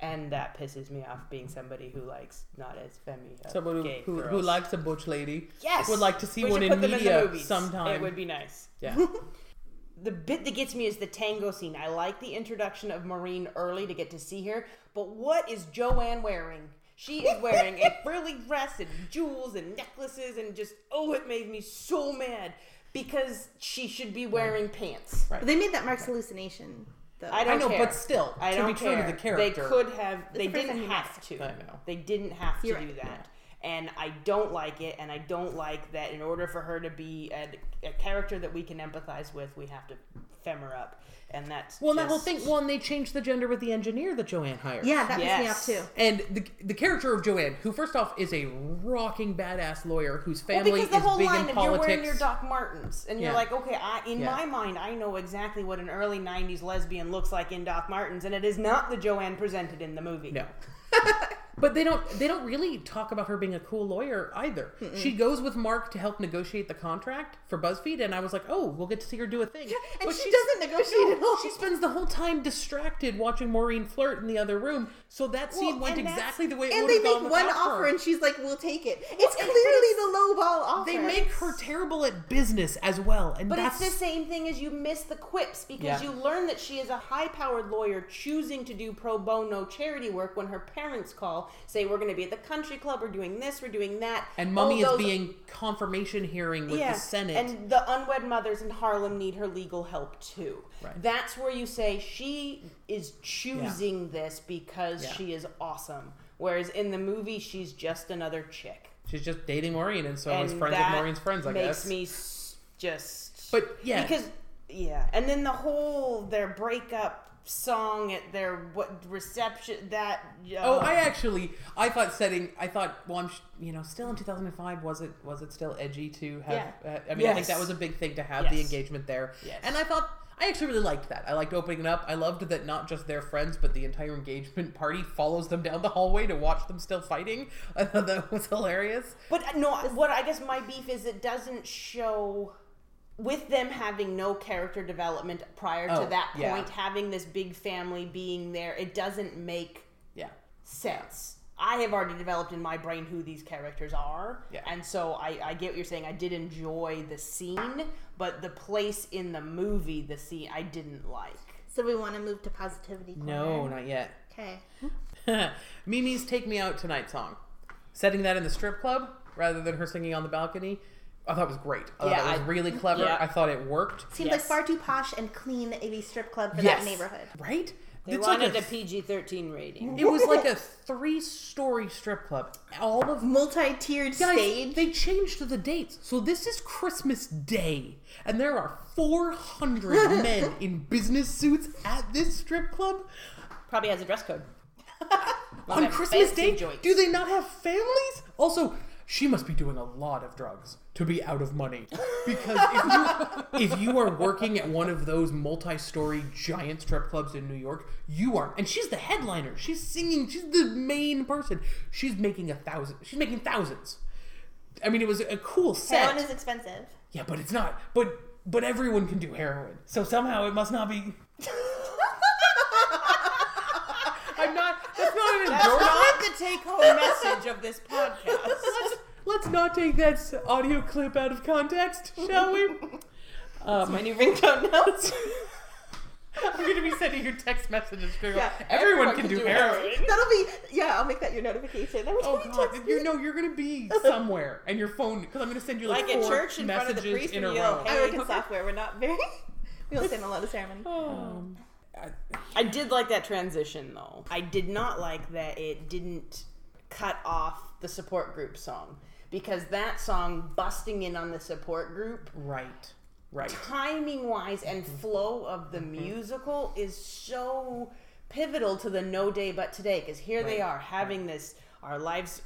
And that pisses me off, being somebody who likes not as femi. uh, Someone who, who, who likes a butch lady. Yes, Would like to see We one in media movies. sometime. It would be nice. Yeah. (laughs) the bit that gets me is the tango scene. I like the introduction of Maureen early to get to see her, but what is Joanne wearing? She is wearing a frilly dress and jewels and necklaces and just oh, it made me so mad because she should be wearing pants. Right. But they made that Mark's hallucination though. I don't know, care. but still, I to don't be true to the character. They could have. They the didn't have to. I know. They didn't have to You're do right, that. And I don't like it, and I don't like that in order for her to be a, a character that we can empathize with, we have to fem her up. And that's Well, that whole just- thing. Well, and they changed the gender with the engineer that Joanne hired. yeah, that pissed me off too. And the the character of Joanne, who first off is a rocking badass lawyer whose Well, family because the is whole big line in of you're wearing your Doc Martens, and you're Yeah. like, okay, I, in Yeah. my mind, I know exactly what an early '90s lesbian looks like in Doc Martens, and it is not the Joanne presented in the movie. No. (laughs) but they don't they don't really talk about her being a cool lawyer either. She goes with Mark to help negotiate the contract for BuzzFeed, and I was like, oh, we'll get to see her do a thing. and But she doesn't negotiate at all. She spends the whole time distracted watching Maureen flirt in the other room, so that scene Well, went exactly the way it was. And would they make one offer, her. and she's like, "We'll take it." It's and- clearly the low. They make her terrible at business as well, and But that's it's the same thing as you miss the quips because Yeah. you learn that she is a high-powered lawyer choosing to do pro bono charity work when her parents call, say we're going to be at the country club, we're doing this, we're doing that, and Mummy All is being confirmation hearing with yeah, the Senate. and the unwed mothers in Harlem need her legal help too. Right. That's where you say she is choosing this because Yeah. she is awesome, whereas in the movie she's just another chick. She's just dating Maureen, and so I was friends with Maureen's friends, I makes guess. me just. But, yeah. because yeah, and then the whole their breakup song at their what reception that. Uh, Oh, I actually, I thought setting, I thought, well, I'm, you know, still in 2005, was it, was it still edgy to have? Yeah. Uh, I mean, I think that was a big thing to have the engagement there. Yes. And I thought, I actually really liked that. I liked opening it up. I loved that not just their friends, but the entire engagement (laughs) party follows them down the hallway to watch them still fighting. (laughs) I thought that was hilarious. But uh, no, what I guess my beef is it doesn't show with them having no character development prior Oh, to that yeah. point, having this big family being there, it doesn't make Yeah. sense. I have already developed in my brain who these characters are, Yeah. and so I, I get what you're saying. I did enjoy the scene, but the place in the movie, the scene, I didn't like. So we want to move to positivity. No, not yet. Okay. (laughs) Mimi's "Take Me Out Tonight" song, setting that in the strip club rather than her singing on the balcony. I thought was great. I Yeah, thought it was really clever. yeah. I thought it worked. Seemed like far too posh and clean a strip club for Yes. that neighborhood. Right? They It's like wanted a- a PG 13 rating. It was like a three-story strip club. All of Multi-tiered stage. they changed the dates. So this is Christmas Day, and there are 400 (laughs) men in business suits at this strip club Probably has a dress code. (laughs) on Christmas Day. joints. Do they not have families? Also, she must be doing a lot of drugs to be out of money. Because if you, if you are working at one of those multi-story giant strip clubs in New York, you are, and she's the headliner. She's singing. She's the main person. She's making a thousand. She's making thousands. I mean, it was a cool set. Heroin is expensive. Yeah, but it's not. But but everyone can do heroin, so somehow it must not be. (laughs) I'm not. That's not an That's endorsement. not the take home message of this podcast. (laughs) Let's, let's not take that s- audio clip out of context, shall we? (laughs) Um, My new ringtone now. (laughs) (laughs) I'm going to be sending you text messages. Going, Yeah, everyone, can, do, heroin. That'll be yeah. I'll make that your notification. Every Oh time you god, text you me. know you're gonna be somewhere, and your phone because I'm gonna send you like, Like at four church in front of messages the priest in and a yell, row. "Hey." I work in software. We're not very. We don't stand a lot of ceremony. Um, I- I did like that transition though. I did not like that it didn't cut off the support group song because that song busting in on the support group right, right. timing wise and mm-hmm. flow of the mm-hmm. musical is so pivotal to the no day but today because here they are having this our lives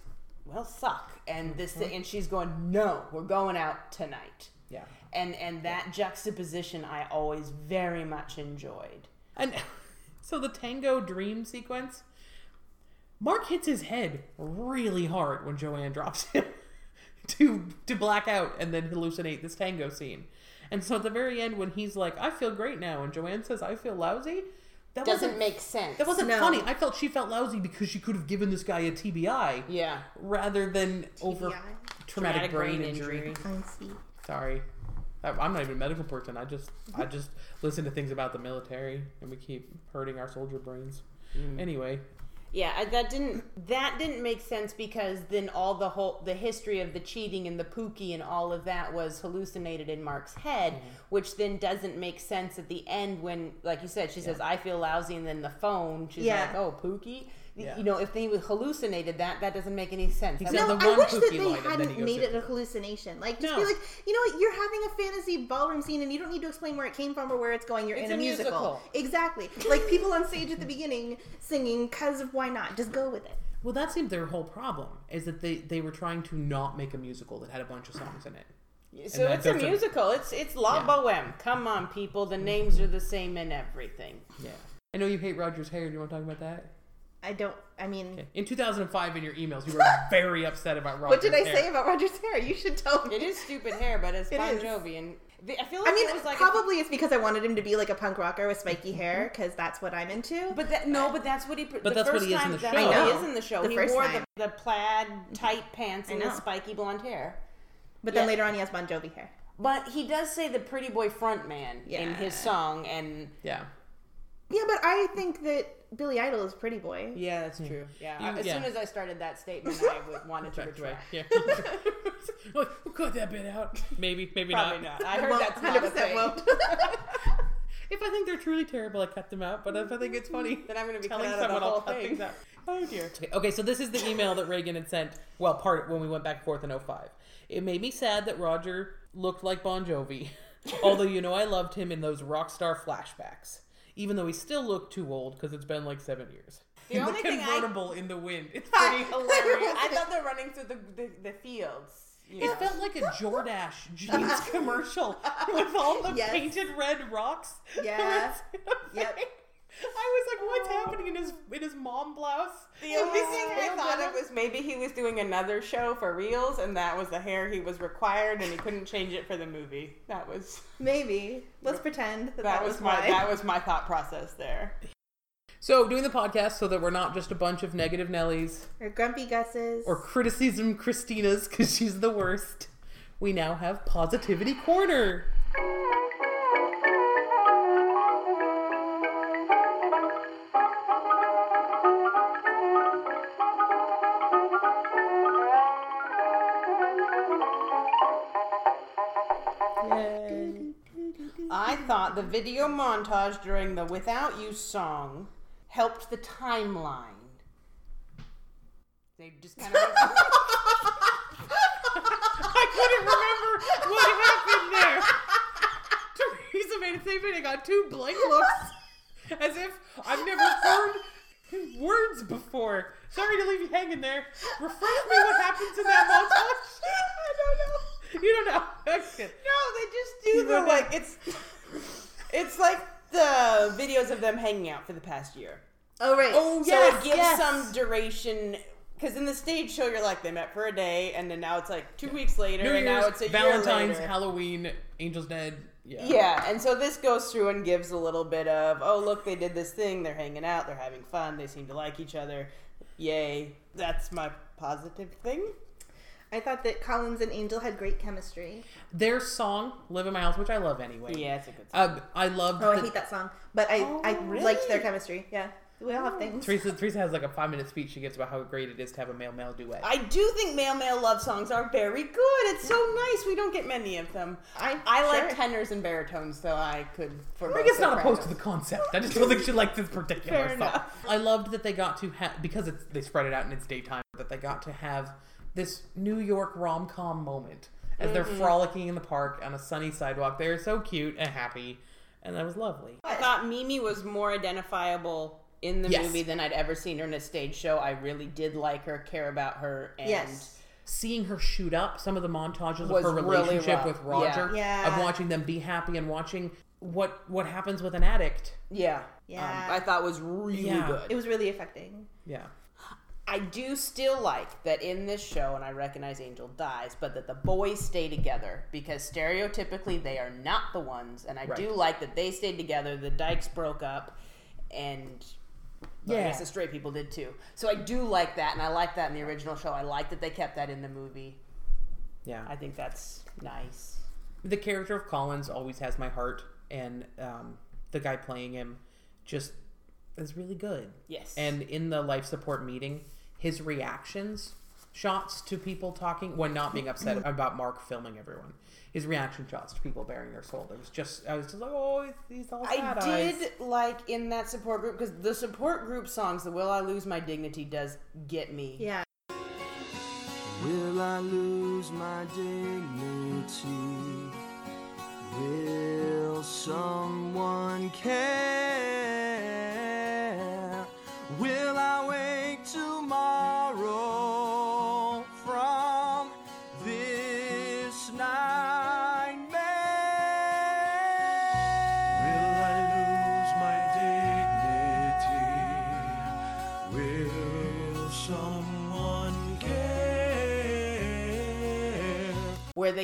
well suck and this thing, and she's going no we're going out tonight. Yeah. and and that juxtaposition i always very much enjoyed. And (laughs) so the tango dream sequence, Mark hits his head really hard when Joanne drops him to to black out and then hallucinate this tango scene. And so at the very end, when he's like, "I feel great now," and Joanne says, "I feel lousy," that doesn't wasn't make sense that wasn't No. funny. I felt she felt lousy because she could have given this guy a TBI yeah rather than over traumatic, Traumatic brain, brain injury. injury. I see. Sorry. I- I'm not even a medical person. I just I just listen to things about the military, and we keep hurting our soldier brains. Mm. Anyway, Yeah, I- that didn't that didn't make sense because then all the whole the history of the cheating and the pookie and all of that was hallucinated in Mark's head, mm-hmm. which then doesn't make sense at the end when, like you said, she says, "I feel lousy," and then the phone, she's Yeah. like, "Oh, pookie." Yeah. You know, if they hallucinated that, that doesn't make any sense. He That said was- the I wish that they line, and then hadn't made it a hallucination. Like, just No. be like, you know what? You're having a fantasy ballroom scene, and you don't need to explain where it came from or where it's going. You're It's in a, a musical. musical. Exactly. Like people on stage at the beginning singing "Cause of Why Not." Just go with it. well, that seemed their whole problem is that they they were trying to not make a musical that had a bunch of songs in it. so it's a musical. It's it's La Yeah. Boheme. Come on, people. The names are the same in everything. Yeah. I know you hate Roger's hair. Do you want to talk about that? I don't. I mean, In 2005, in your emails, you were (laughs) very upset about Roger's what did I hair. say about Roger's hair? You should tell me. It is stupid hair, but it's (laughs) It Bon. Jovi, and I feel like I mean, it was like probably it's because I wanted him to be like a punk rocker with spiky mm-hmm. hair, because that's what I'm into. But that no, but that's what he. But that's what he is in the That's show. what I he know. is in the show. The he wore the, the plaid tight mm-hmm. pants and the spiky blonde hair. But then Yeah. later on, he has Bon Jovi hair. But he does say the pretty boy front man in his song, and Yeah. Yeah, but I think that Billy Idol is pretty boy. yeah, that's true. Mm. Yeah, You- as yeah. soon as I started that statement, I would, wanted to Back away. retract. Yeah. (laughs) (laughs) Look, we'll cut that bit out. Maybe, maybe Probably not. not. I heard Won't, that's not a thing. won't. (laughs) If I think they're truly terrible, I cut them out. But if I think it's funny, Then I'm gonna be telling cut out someone I'll whole cut thing. things out. Oh dear. Okay, okay, so this is the email that Reagan had sent. Well, part when we went back and forth in 05. It made me sad that Roger looked like Bon Jovi, although you know I loved him in those rock star flashbacks. Even though he still looked too old because it's been like seven years. The (laughs) in only the thing I- convertible in the wind. It's pretty hilarious. I thought they're running through the the, the fields. know. It felt like a Jordache (laughs) jeans commercial (laughs) with all the Yes. painted red rocks. Yeah. You know what I'm Yep. Saying? I was like, what's happening in his in his mom blouse? The only thing I thought of was maybe he was doing another show for reals, and that was the hair he was required, and he couldn't change it for the movie. That was Maybe. Let's pretend that that, that, was, was my why. that was my thought process there. So doing the podcast so that we're not just a bunch of negative Nellies or grumpy Gus's. or criticism Christina's because she's the worst. We now have Positivity Corner. I the video montage during the "Without You" song helped the timeline. They just kind of. (laughs) I couldn't remember what happened there. Teresa made a statement and got two blank looks as if I've never heard words before. Sorry to leave you hanging there. Refresh me what happens in that montage. I don't know. You don't know. (laughs) That's good. No, they just do You the don't like it's it's like the videos of them hanging out for the past year. oh, right. Oh, yeah So it gives yes. some duration because in the stage show you're like they met for a day and then now it's like two weeks later New and Year's, now it's a Valentine's, year later. Halloween, Angel's Dead. Yeah. Yeah, and so this goes through and gives a little bit of, oh, look, they did this thing. They're hanging out. They're having fun. They seem to like each other. Yay. That's my positive thing. I thought that Collins and Angel had great chemistry. Their song, Live in My House, which I love anyway. Yeah, it's a good song. Um, I loved Oh, I hate that song. But I, I really? liked their chemistry. Yeah. We all have things. Teresa, Teresa has like a five minute speech she gives about how great it is to have a male male duet. I do think male male love songs are very good. It's so nice. We don't get many of them. I- I like tenors and baritones, so I could. For I both guess not opposed to the concept. I just don't think she liked this particular Fair song. enough. I loved that they got to have because it's, they spread it out in its daytime. That they got to have this New York rom com moment as they're Mm-hmm. frolicking in the park on a sunny sidewalk. They're so cute and happy, and that was lovely. I thought Mimi was more identifiable in the Yes. movie than I'd ever seen her in a stage show. I really did like her, care about her, and Yes. Seeing her shoot up, some of the montages Was of her relationship rough. with Roger, Yeah. of watching them be happy and watching what what happens with an addict. yeah, Yeah. um, I thought was really Yeah. good. It was really affecting. Yeah. I do still like that in this show, and I recognize Angel dies, but that the boys stay together because stereotypically they are not the ones, and I do like that they stayed together. The Dykes broke up, and well, I guess the straight people did too. So I do like that, and I like that in the original show. I like that they kept that in the movie. Yeah. I think that's nice. the character of Collins always has my heart, and um, the guy playing him just is really good. Yes. And in the life support meeting, his reactions, shots to people talking when not being upset about Mark filming everyone, his reaction shots to people bearing their soul. It was just, I was just like, oh, he's, he's all I sad did eyes. like in that support group because the support group songs, the "Will I Lose My Dignity" does get me. Yeah. Will I lose my dignity? Will someone care?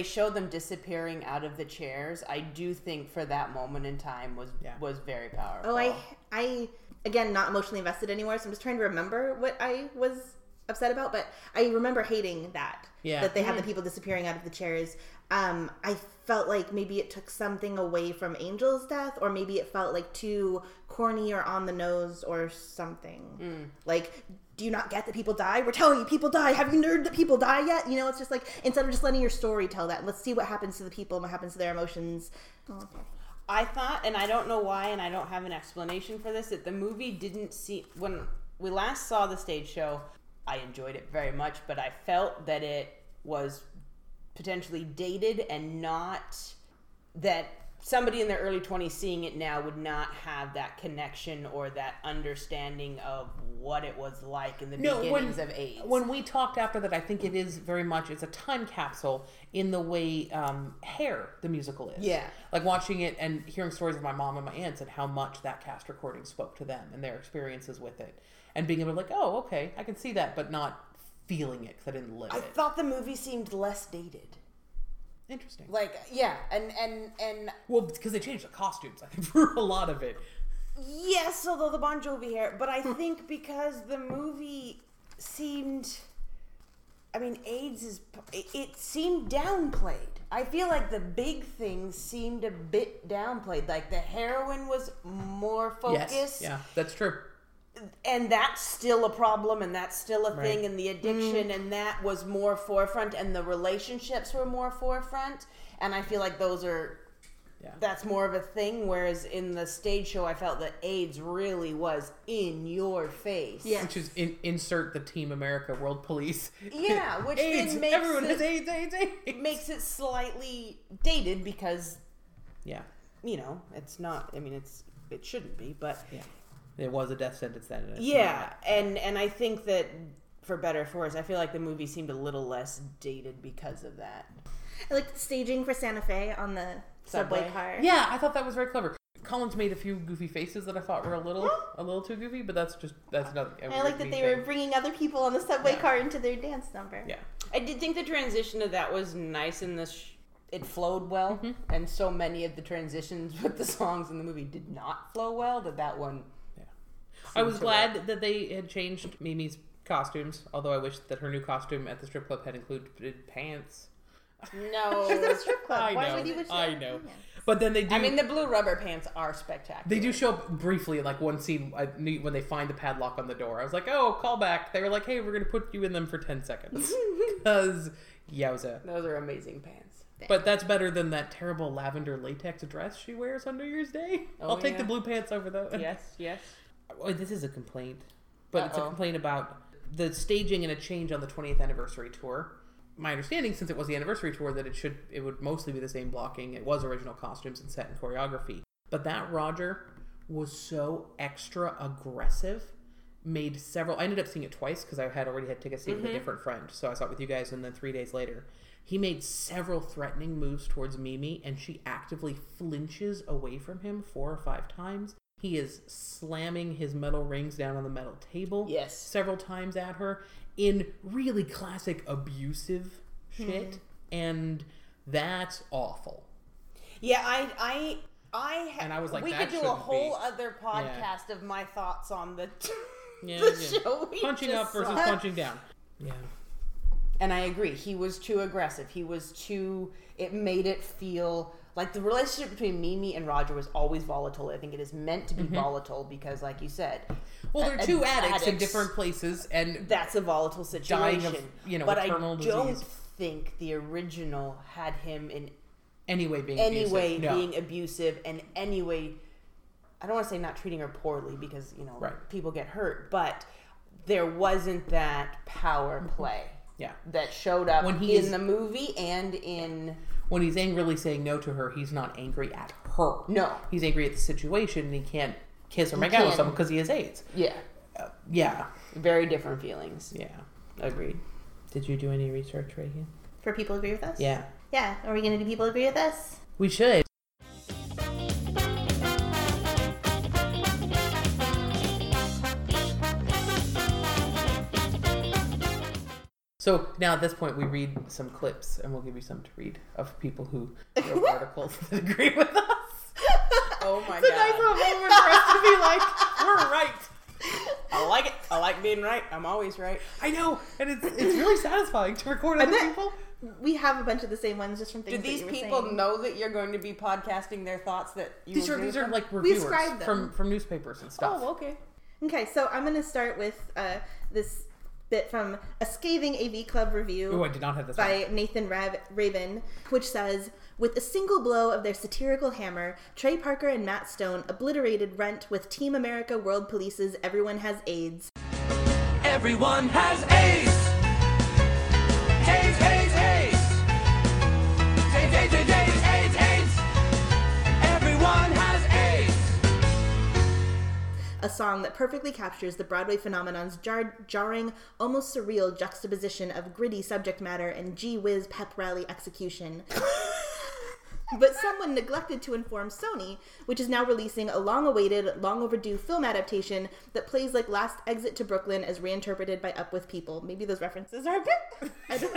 They show them disappearing out of the chairs, I do think for that moment in time was Yeah. was very powerful. Oh, I, I, again, not emotionally invested anymore, so I'm just trying to remember what I was upset about, but I remember hating that. Yeah. That they had the mm-hmm. people disappearing out of the chairs. Um, I felt like maybe it took something away from Angel's death, or maybe it felt like too corny or on the nose or something. Like, do you not get that people die? We're telling you people die. Have you heard that people die yet? You know, it's just like instead of just letting your story tell that, let's see what happens to the people and what happens to their emotions. Oh, okay. I thought, and I don't know why, and I don't have an explanation for this, that the movie didn't see when we last saw the stage show. I enjoyed it very much, but I felt that it was potentially dated and not that somebody in their early 20s seeing it now would not have that connection or that understanding of what it was like in the beginnings of AIDS. When we talked after that, I think it is very much it's a time capsule in the way um, Hair the musical is. Yeah. like watching it and hearing stories of my mom and my aunts and how much that cast recording spoke to them and their experiences with it, and being able to like, oh, okay, I can see that, but not feeling it because I didn't live I it. thought the movie seemed less dated. Interesting. Like, yeah, and and and well, because they changed the costumes, I think, (laughs) for a lot of it. Yes, although the Bon Jovi hair, but I (laughs) think because the movie seemed, I mean, AIDS is it, seemed downplayed. I feel like the big things seemed a bit downplayed. Like the heroin was more focused, Yes, yeah, that's true. And that's still a problem, and that's still a Right. thing, and the mm-hmm. addiction, and that was more forefront, and the relationships were more forefront, and I feel like those are Yeah. that's more of a thing. Whereas in the stage show, I felt that AIDS really was in your face. Which is in, insert the Team America World Police. Yeah, (laughs) which AIDS, then makes everyone it, has AIDS, AIDS, AIDS. makes it slightly dated because Yeah, you know it's not. I mean, it's it shouldn't be, but yeah. It was a death sentence then. and yeah, and and I think that for better or for worse, I feel like the movie seemed a little less dated because of that. I like staging for Santa Fe on the subway, Subway. car. Yeah, I thought that was very clever. Collins made a few goofy faces that I thought were a little, a little too goofy, but that's just that's nothing. I like that they were bringing other people on the subway Yeah. car into their dance number. Yeah, I did think the transition of that was nice in this. Sh- it flowed well, mm-hmm. and so many of the transitions (laughs) with the songs in the movie did not flow well. That that one. I was glad that they had changed Mimi's costumes. Although I wish that her new costume at the strip club had included pants. No, (laughs) She's at a strip club. I Why know, would you wish I that? know. But then they do. I mean, the blue rubber pants are spectacular. They do show up briefly like one scene I knew- when they find the padlock on the door. I was like, oh, callback. They were like, hey, we're going to put you in them for 10 seconds. (laughs) Because, yowza. Those are amazing pants. But that's better than that terrible lavender latex dress she wears on New Year's Day. Oh, I'll take yeah. the blue pants over those. Yes, yes. Oh, this is a complaint. But it's a complaint about the staging and a change on the 20th anniversary tour. My understanding, since it was the anniversary tour, that it should it would mostly be the same blocking. It was original costumes and set and choreography. But that Roger was so extra aggressive. Made several. I ended up seeing it twice because I had already had tickets it with a mm-hmm. different friend. So I saw it with you guys, and then three days later, he made several threatening moves towards Mimi, and she actively flinches away from him four or five times. He is slamming his metal rings down on the metal table Yes. several times at her in really classic abusive shit, hmm. and that's awful. Yeah, I, I, I. Ha- And I was like, we could do a whole be. other podcast of my thoughts on the, Yeah, the yeah. show. punching up versus saw. punching down. Yeah. And I agree. He was too aggressive. He was too. It made it feel like the relationship between Mimi and Roger was always volatile. I think it is meant to be volatile because, like you said, Mm-hmm. Well, they're two a- addicts, in different places, and That's a volatile situation. Of, you know, but I don't disease. think the original had him in any way being any abusive. way No. being abusive and any way I don't want to say not treating her poorly because you know Right. people get hurt, but there wasn't that power play Yeah. that showed up When he in is- the movie and in When he's angrily saying no to her, he's not angry at her. No. He's angry at the situation, and he can't kiss or make out with someone because he has AIDS. yeah, Uh, yeah. very different feelings. Yeah. Agreed. Did you do any research, Reagan? For people agree with us? Yeah. Yeah. Are we going to do people agree with us? We should. So now at this point, we read some clips, and we'll give you some to read of people who wrote (laughs) articles that agree with us. Oh my It's a nice little moment for us to be (laughs) like, we're right. I like it. I like being right. I'm always right. I know, and it's it's really satisfying to record other bet- people. We have a bunch of the same ones just from Do things. that these you were people saying. know that you're going to be podcasting their thoughts that you These are agree these are like reviewers ascribe them. from from newspapers and stuff. Oh, okay. Okay, so I'm going to start with uh, this bit from a scathing AV Club review. Oh, I did not have this. by Nathan Rav- Rabin, which says, "With a single blow of their satirical hammer, Trey Parker and Matt Stone obliterated Rent with Team America World Police's Everyone Has AIDS." Everyone has AIDS. A song that perfectly captures the Broadway phenomenon's jar- jarring, almost surreal juxtaposition of gritty subject matter and gee whiz pep rally execution. (laughs) But someone neglected to inform Sony, which is now releasing a long awaited, long overdue film adaptation that plays like Last Exit to Brooklyn as reinterpreted by Up With People. Maybe those references are a bit. (laughs)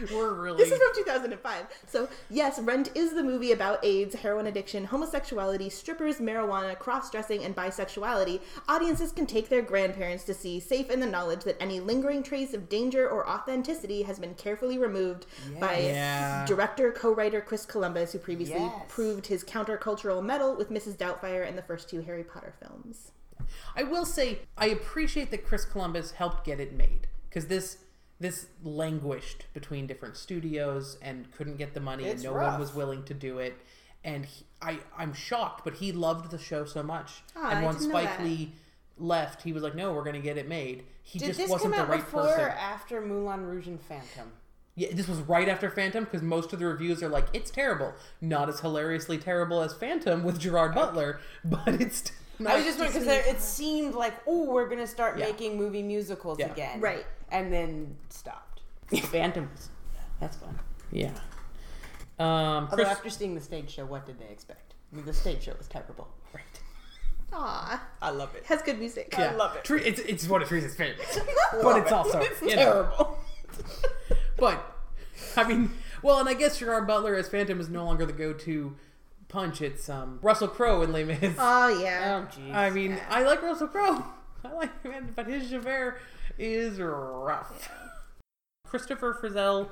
(laughs) We're really. This is from 2005. So, yes, Rent is the movie about AIDS, heroin addiction, homosexuality, strippers, marijuana, cross dressing, and bisexuality. Audiences can take their grandparents to see, safe in the knowledge that any lingering trace of danger or authenticity has been carefully removed by Yeah. director co writer Chris Columbus, who previously Yes. proved his countercultural mettle with Mrs. Doubtfire and the first two Harry Potter films. I will say I appreciate that Chris Columbus helped get it made because this this languished between different studios and couldn't get the money It's and no one was willing to do it. And he, I I'm shocked, but he loved the show so much. Ah, Aw, and I once didn't know Spike. Lee left, he was like, "No, we're going to get it made." He Did just this wasn't come the out right before person. or after Moulin Rouge and Phantom? Yeah, this was right after Phantom because most of the reviews are like, "It's terrible, not as hilariously terrible as Phantom with Gerard Butler, (laughs) but it's." Not I was just wondering because it seemed like, oh, we're gonna start Yeah. making movie musicals Yeah. again, Right. And then stopped. Phantom. was- That's fun. Yeah. Um, Although Chris, after seeing the stage show, what did they expect? I mean, the stage show was terrible. right. Aw, I love it. has good music. Yeah. love it. Tre- it's it's one of Teresa's favorites, (laughs) but it's also It's you know. terrible. (laughs) But I mean, well, and I guess Gerard Butler as Phantom is no longer the go-to punch. It's um, Russell Crowe in Les Mis. Oh, yeah. Oh, jeez. I mean, I like Russell Crowe. (laughs) I like him, but his Javert is rough. Christopher Frizzelle,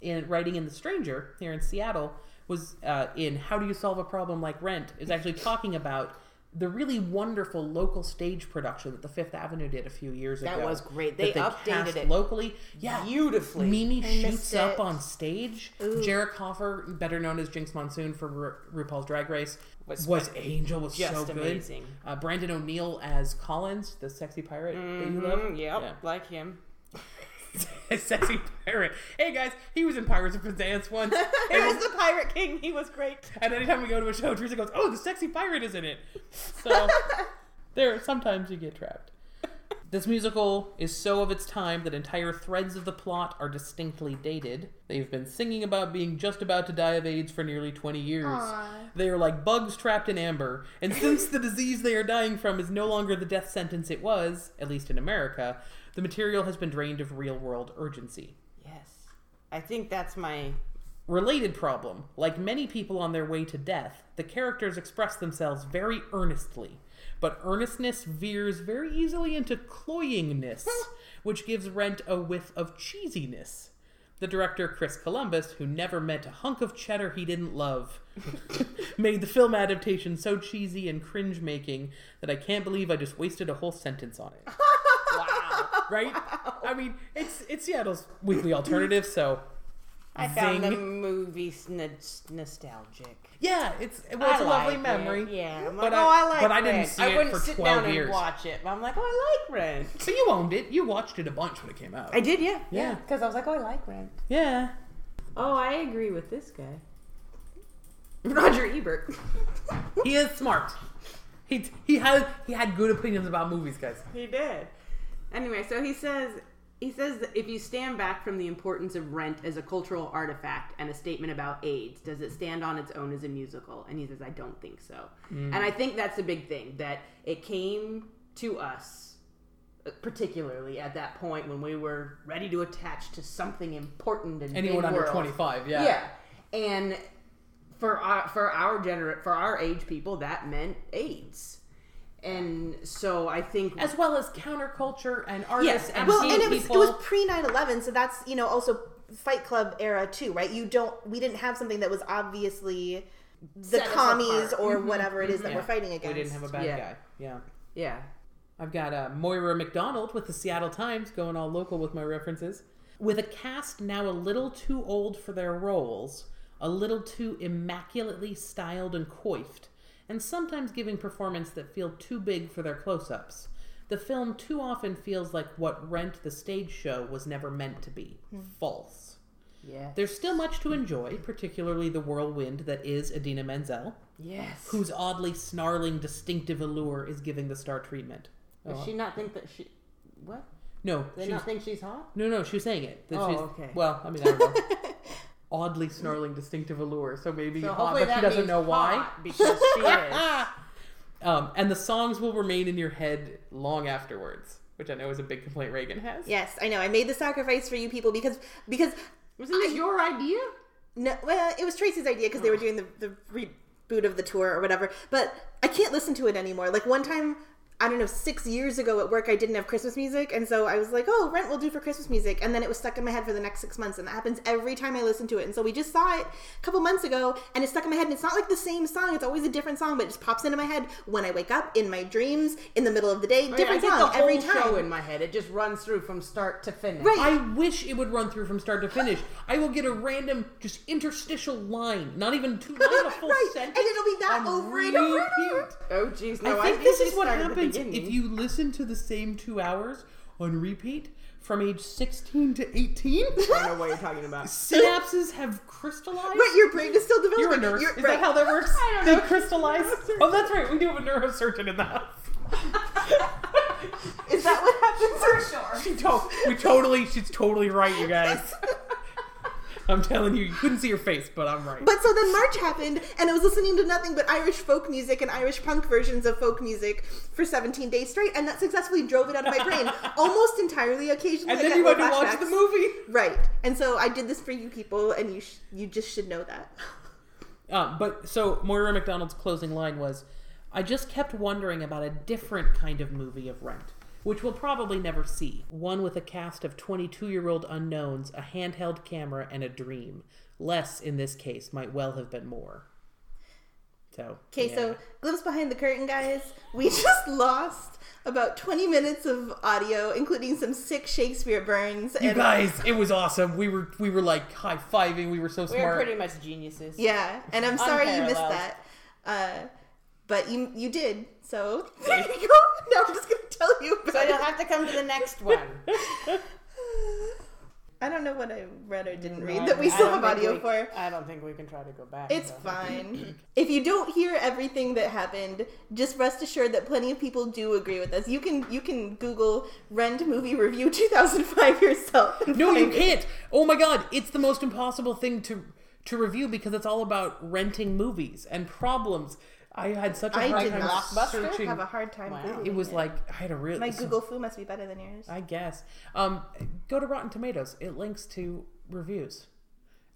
in writing in The Stranger here in Seattle, was uh, in How Do You Solve a Problem Like Rent, is actually talking about the really wonderful local stage production that the Fifth Avenue did a few years That ago. That was great. that They updated it locally. Yeah, beautifully. Mimi I shoots up it. on stage. Jerick Hoffer, better known as Jinkx Monsoon for Ru- RuPaul's Drag Race, was, Was Angel was just so good. amazing. Uh, Brandon O'Neill as Collins, the sexy pirate that you love. Mm, yep, like him. (laughs) sexy pirate. Hey guys, he was in Pirates of Penzance once. (laughs) He was the Pirate King. He was great. and anytime we go to a show, Teresa goes, "Oh, the sexy pirate is in it." So (laughs) there, sometimes you get trapped. This musical is so of its time that entire threads of the plot are distinctly dated. They've been singing about being just about to die of AIDS for nearly 20 years. They are like bugs trapped in amber, and since the disease they are dying from is no longer the death sentence it was, at least in America, the material has been drained of real world urgency. Yes, I think that's my. Related problem. Like many people on their way to death, the characters express themselves very earnestly, but earnestness veers very easily into cloyingness, (laughs) which gives Rent a whiff of cheesiness. The director, Chris Columbus, who never met a hunk of cheddar he didn't love, (laughs) made the film adaptation so cheesy and cringe making that I can't believe I just wasted a whole sentence on it. (laughs) Right? I mean, it's it's Seattle's weekly alternative, so I found the movie n- nostalgic. Yeah, it's well, it's I a lovely like memory. It. Yeah, I'm But like, I- oh, I like but I didn't see I it for sit 12 down years. and watch it. But I'm like, oh, I like Rent. So you owned it. You watched it a bunch when it came out. I did, yeah, Yeah. yeah, because I was like, oh, I like Rent. Yeah. Oh, I agree with this guy, Roger Ebert. He is smart. He he had he had good opinions about movies, guys. He did. Anyway, so he says he says that if you stand back from the importance of Rent as a cultural artifact and a statement about AIDS, does it stand on its own as a musical? And he says, I don't think so. And I think that's a big thing that it came to us, uh, particularly at that point when we were ready to attach to something important and Anyone under world. twenty five, yeah. Yeah, and for our for our gener for our age people, that meant AIDS. And so I think As well as counterculture and artists Yes, and well, and it was people. it was pre 9/11, so that's you know also Fight Club era too, right? You don't we didn't have something that was obviously the Set us commies apart. or whatever it is that Yeah. we're fighting against. we didn't have a bad Yeah. guy. Yeah. yeah. I've got uh, Moira McDonald with the Seattle Times going all local with my references. With a cast now a little too old for their roles, a little too immaculately styled and coiffed, and sometimes giving performance that feel too big for their close ups. The film too often feels like what Rent the stage show was never meant to be hmm. false. Yes. There's still much to enjoy, particularly the whirlwind that is Idina Menzel, Yes. whose oddly snarling, distinctive allure is giving the star treatment. Does Oh, she not think that she? What? no, they she not think she's hot? no, no, she was saying it. that Oh, she's, okay. Well, I mean, I don't know. (laughs) oddly snarling, distinctive allure. So maybe So hot, but she doesn't know why. because she (laughs) is. Um, and the songs will remain in your head long afterwards, which I know is a big complaint Reagan has. Yes, I know. I made the sacrifice for you people because because Wasn't this your idea? no, well, it was Tracy's idea because they were doing the the reboot of the tour or whatever. But I can't listen to it anymore. Like one time. I don't know, six years ago at work, I didn't have Christmas music. And so I was like, oh, Rent will do for Christmas music. And then it was stuck in my head for the next six months. And that happens every time I listen to it. And so we just saw it a couple months ago and it's stuck in my head. And it's not like the same song, it's always a different song, but it just pops into my head when I wake up, in my dreams, in the middle of the day. Oh, I Different get song every time. show in my head. It just runs through from start to finish. Right. I wish it would run through from start to finish. I will get a random, just interstitial line, not even two, not a (laughs) full right. sentence. And it'll be that over and over and over. Oh, jeez. No, I think I this is what start at the beginning. if you listen to the same two hours on repeat from age 16 to 18. I don't know what you're talking about. (laughs) Synapses have crystallized. Right, your brain is still developing. You're a nurse. You're- is right. that how that works? I don't they know. crystallize. oh, that's right. We do have a neurosurgeon in the house. (laughs) Is that what happens? For sure. She to- we totally, she's totally right, you guys. (laughs) I'm telling you, you couldn't see your face, but I'm right. But so then March happened, and I was listening to nothing but Irish folk music and Irish punk versions of folk music for 17 days straight, and that successfully drove it out of my brain (laughs) almost entirely. Occasionally, and then you went to watch the movie. Right, and so I did this for you people, and you sh- you just should know that. (laughs) Um, but so Moira McDonald's closing line was, "I just kept wondering about a different kind of movie of Rent, which we'll probably never see. One with a cast of 22-year-old unknowns, a handheld camera, and a dream. Less in this case might well have been more." So Okay, yeah. so glimpse behind the curtain, guys. We (laughs) just lost about 20 minutes of audio, including some sick Shakespeare burns. you guys, it was awesome. We were we were like high fiving. We were so smart. We're smart. pretty much geniuses. Yeah, and I'm sorry you missed that. Uh, but you you did. So (laughs) there you go. Now I'm just gonna tell you about So you'll it. have to come to the next (laughs) one. I don't know what I read or didn't read that we I still don't have think audio we- for. I don't think we can try to go back. It's so. fine. (clears throat) if you don't hear everything that happened, just rest assured that plenty of people do agree with us. You can you can Google Rent movie review (laughs) 2005 yourself. and No, you find it. can't. Oh my god, it's the most impossible thing to to review because it's all about renting movies and problems. I had such a I hard did time not searching. have a hard time. Wow. Googling it was like I had a real my Google Foo must be better than yours. I guess. Um, go to Rotten Tomatoes. It links to reviews,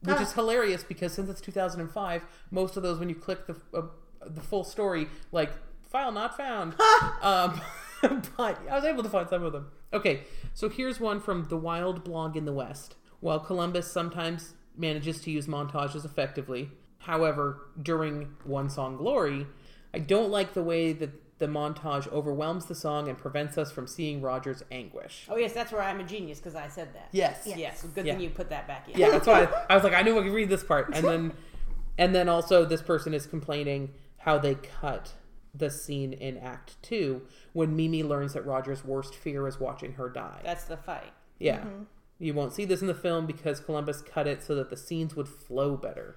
which Ah. is hilarious because since it's 2005, most of those when you click the uh, the full story, like file not found. (laughs) um, (laughs) but I was able to find some of them. Okay, so here's one from the Wild Blog in the West. While Columbus sometimes manages to use montages effectively, however, during One Song Glory, I don't like the way that the montage overwhelms the song and prevents us from seeing Roger's anguish. Oh yes, that's where I'm a genius because I said that. Yes. Yes. Good Yeah. thing you put that back in. Yeah, that's why I, (laughs) I was like, I knew I could read this part, and then, (laughs) and then also this person is complaining how they cut the scene in Act Two when Mimi learns that Roger's worst fear is watching her die. That's the fight. Yeah, mm-hmm. you won't see this in the film because Columbus cut it so that the scenes would flow better.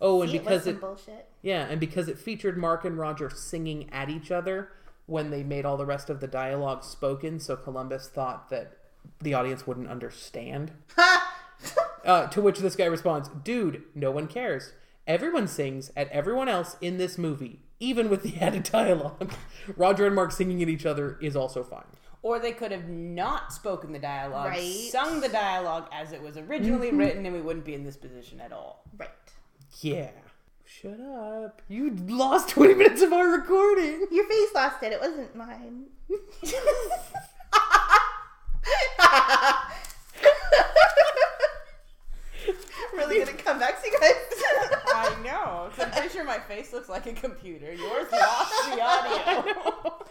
Oh, and See, it was because some it, bullshit. yeah, and because it featured Mark and Roger singing at each other when they made all the rest of the dialogue spoken, so Columbus thought that the audience wouldn't understand. (laughs) uh, to which this guy responds, Dude, no one cares. Everyone sings at everyone else in this movie, even with the (laughs) added dialogue. Roger and Mark singing at each other is also fine. Or they could have not spoken the dialogue, Right. sung the dialogue as it was originally written, and we wouldn't be in this position at all. Right. Yeah. Shut up. You lost 20 minutes of our recording. Your face lost it. It wasn't mine. really gonna come back to you guys. I know. I'm pretty sure my face looks like a computer. Yours lost the (laughs) audio.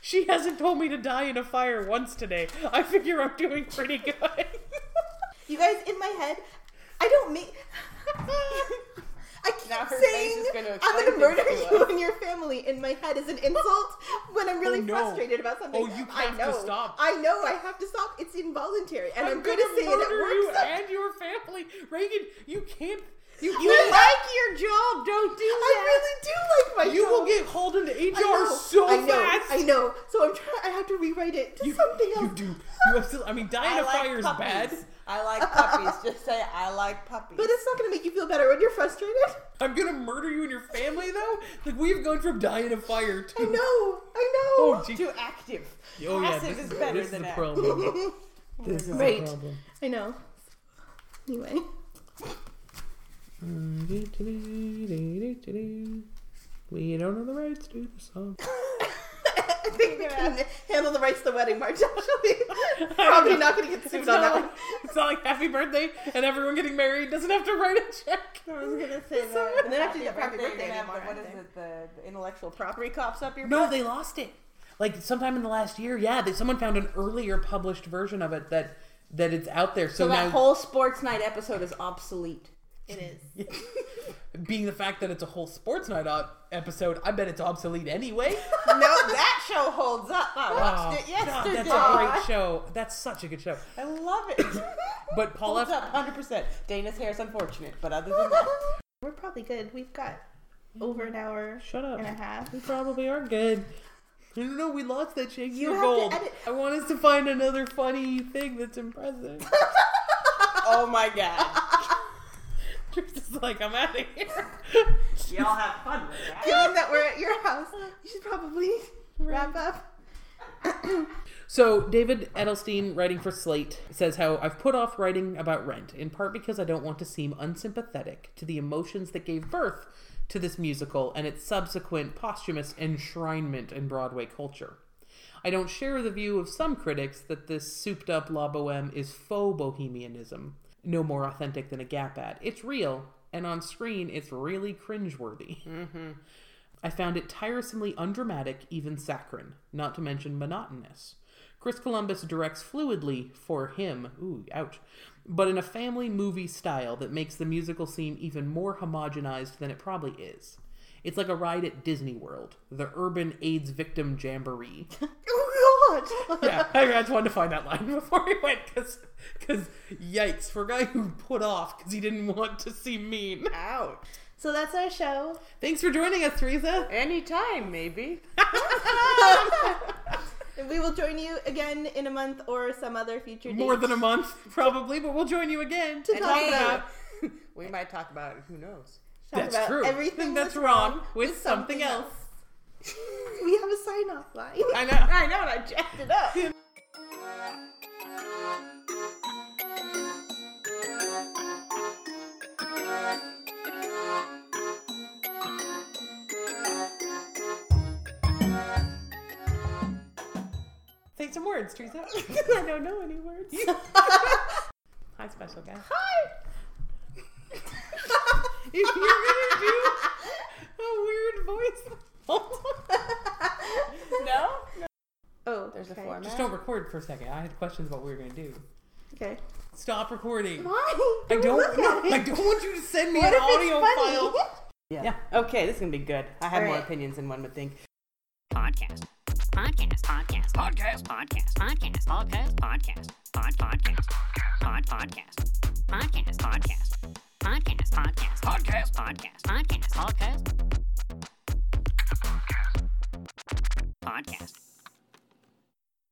She hasn't told me to die in a fire once today. I figure I'm doing pretty good. You guys, in my head, I don't make. (laughs) I keep Now her saying face is gonna I'm gonna murder to you us. and your family in my head is an insult when I'm oh, really Oh, no. frustrated about something. Oh, you I have to know. stop. I know I have to stop. It's involuntary, and I'm, gonna, gonna, say it at murder work. you some- and your family, Reagan. You can't. You, You can't. like your job, don't do I really do like my You job. will get hauled into I HR know, so I know, fast. I know. So I'm trying. I have to rewrite it to You, something else. you do. You have to. I mean, dying I of like fire is bad. I like puppies. Just say I like puppies. But it's not gonna make you feel better when you're frustrated. I'm gonna murder you and your family, though. Like we've gone from dying of fire to. I know. I know. Oh, gee. too active. Oh yeah, Passive this is is, better this than is a active. problem. (laughs) this is Right. a problem. I know. Anyway. We don't know the rights to the song. (laughs) I think we can handle the rights to the wedding march. (laughs) Actually, (laughs) probably not gonna get sued It's on that like, one. it's not like happy birthday and everyone getting married doesn't have to write a check. I was gonna (laughs) say that. And then after Happy you happy birthday, birthday you're gonna have anymore. what is it? The, the intellectual property cops up your No, butt? they lost it. Like sometime in the last year, yeah. They, someone found an earlier published version of it that that it's out there. So, So that now, whole sports night episode is obsolete. It is. (laughs) being the fact that it's a whole sports night op- episode, I bet it's obsolete anyway. (laughs) no, that show holds up. I Oh, watched it God, yesterday. that's a great show. That's such a good show. I love it. (laughs) But Paul holds F. up 100%. Dana's hair is unfortunate, but other than that, We're probably good. We've got over an hour Shut up. and a half. We probably are good. No, don't know. We lost that Shakespeare have to gold. edit- I want us to find another funny thing that's impressive. oh my god. Just like I'm out of here. Y'all have fun with that. Given that we're at your house, you should probably wrap up. So, David Edelstein, writing for Slate, says how I've put off writing about Rent, in part because I don't want to seem unsympathetic to the emotions that gave birth to this musical and its subsequent posthumous enshrinement in Broadway culture. I don't share the view of some critics that this souped up La Boheme is faux bohemianism, no more authentic than a Gap ad. It's real, and on screen, it's really cringeworthy. Mm-hmm. I found it tiresomely undramatic, even saccharine, not to mention monotonous. Chris Columbus directs fluidly for him, ooh, ouch, but in a family movie style that makes the musical seem even more homogenized than it probably is. It's like a ride at Disney World, the urban AIDS victim jamboree. (laughs) (laughs) (laughs) Yeah, I just wanted to find that line (laughs) before we went, because, because yikes, for a guy who put off because he didn't want to seem mean. Ouch. So that's our show. Thanks for joining us, Teresa. Anytime, maybe. (laughs) We will join you again in a month or some other future date. More than a month, probably, but we'll join you again. to And talk hey, about we might talk about who knows. talk That's about true. everything that's that's wrong with something else. (laughs) We have a sign off line. I know. (laughs) I know, and I jacked it up. Say some words, Teresa. (laughs) I don't know any words. Hi, special guest. Hi. if you're gonna do a weird voice, No? Oh, There's a format. just don't record for a second. I had questions about what we were gonna do. Okay. Stop recording. Why? I don't. look No, it. I don't want you to send me What an audio file. Yeah. Yeah. Okay, this is gonna be good. I have All more right. opinions than one would think. podcast. Podcast. Podcast. Podcast. Podcast. Podcast. Podcast. Podcast. Pod. Podcast. Pod. Podcast. Podcast. Podcast. Podcast. Podcast. Podcast. Podcast. Podcast. Podcast. Podcast.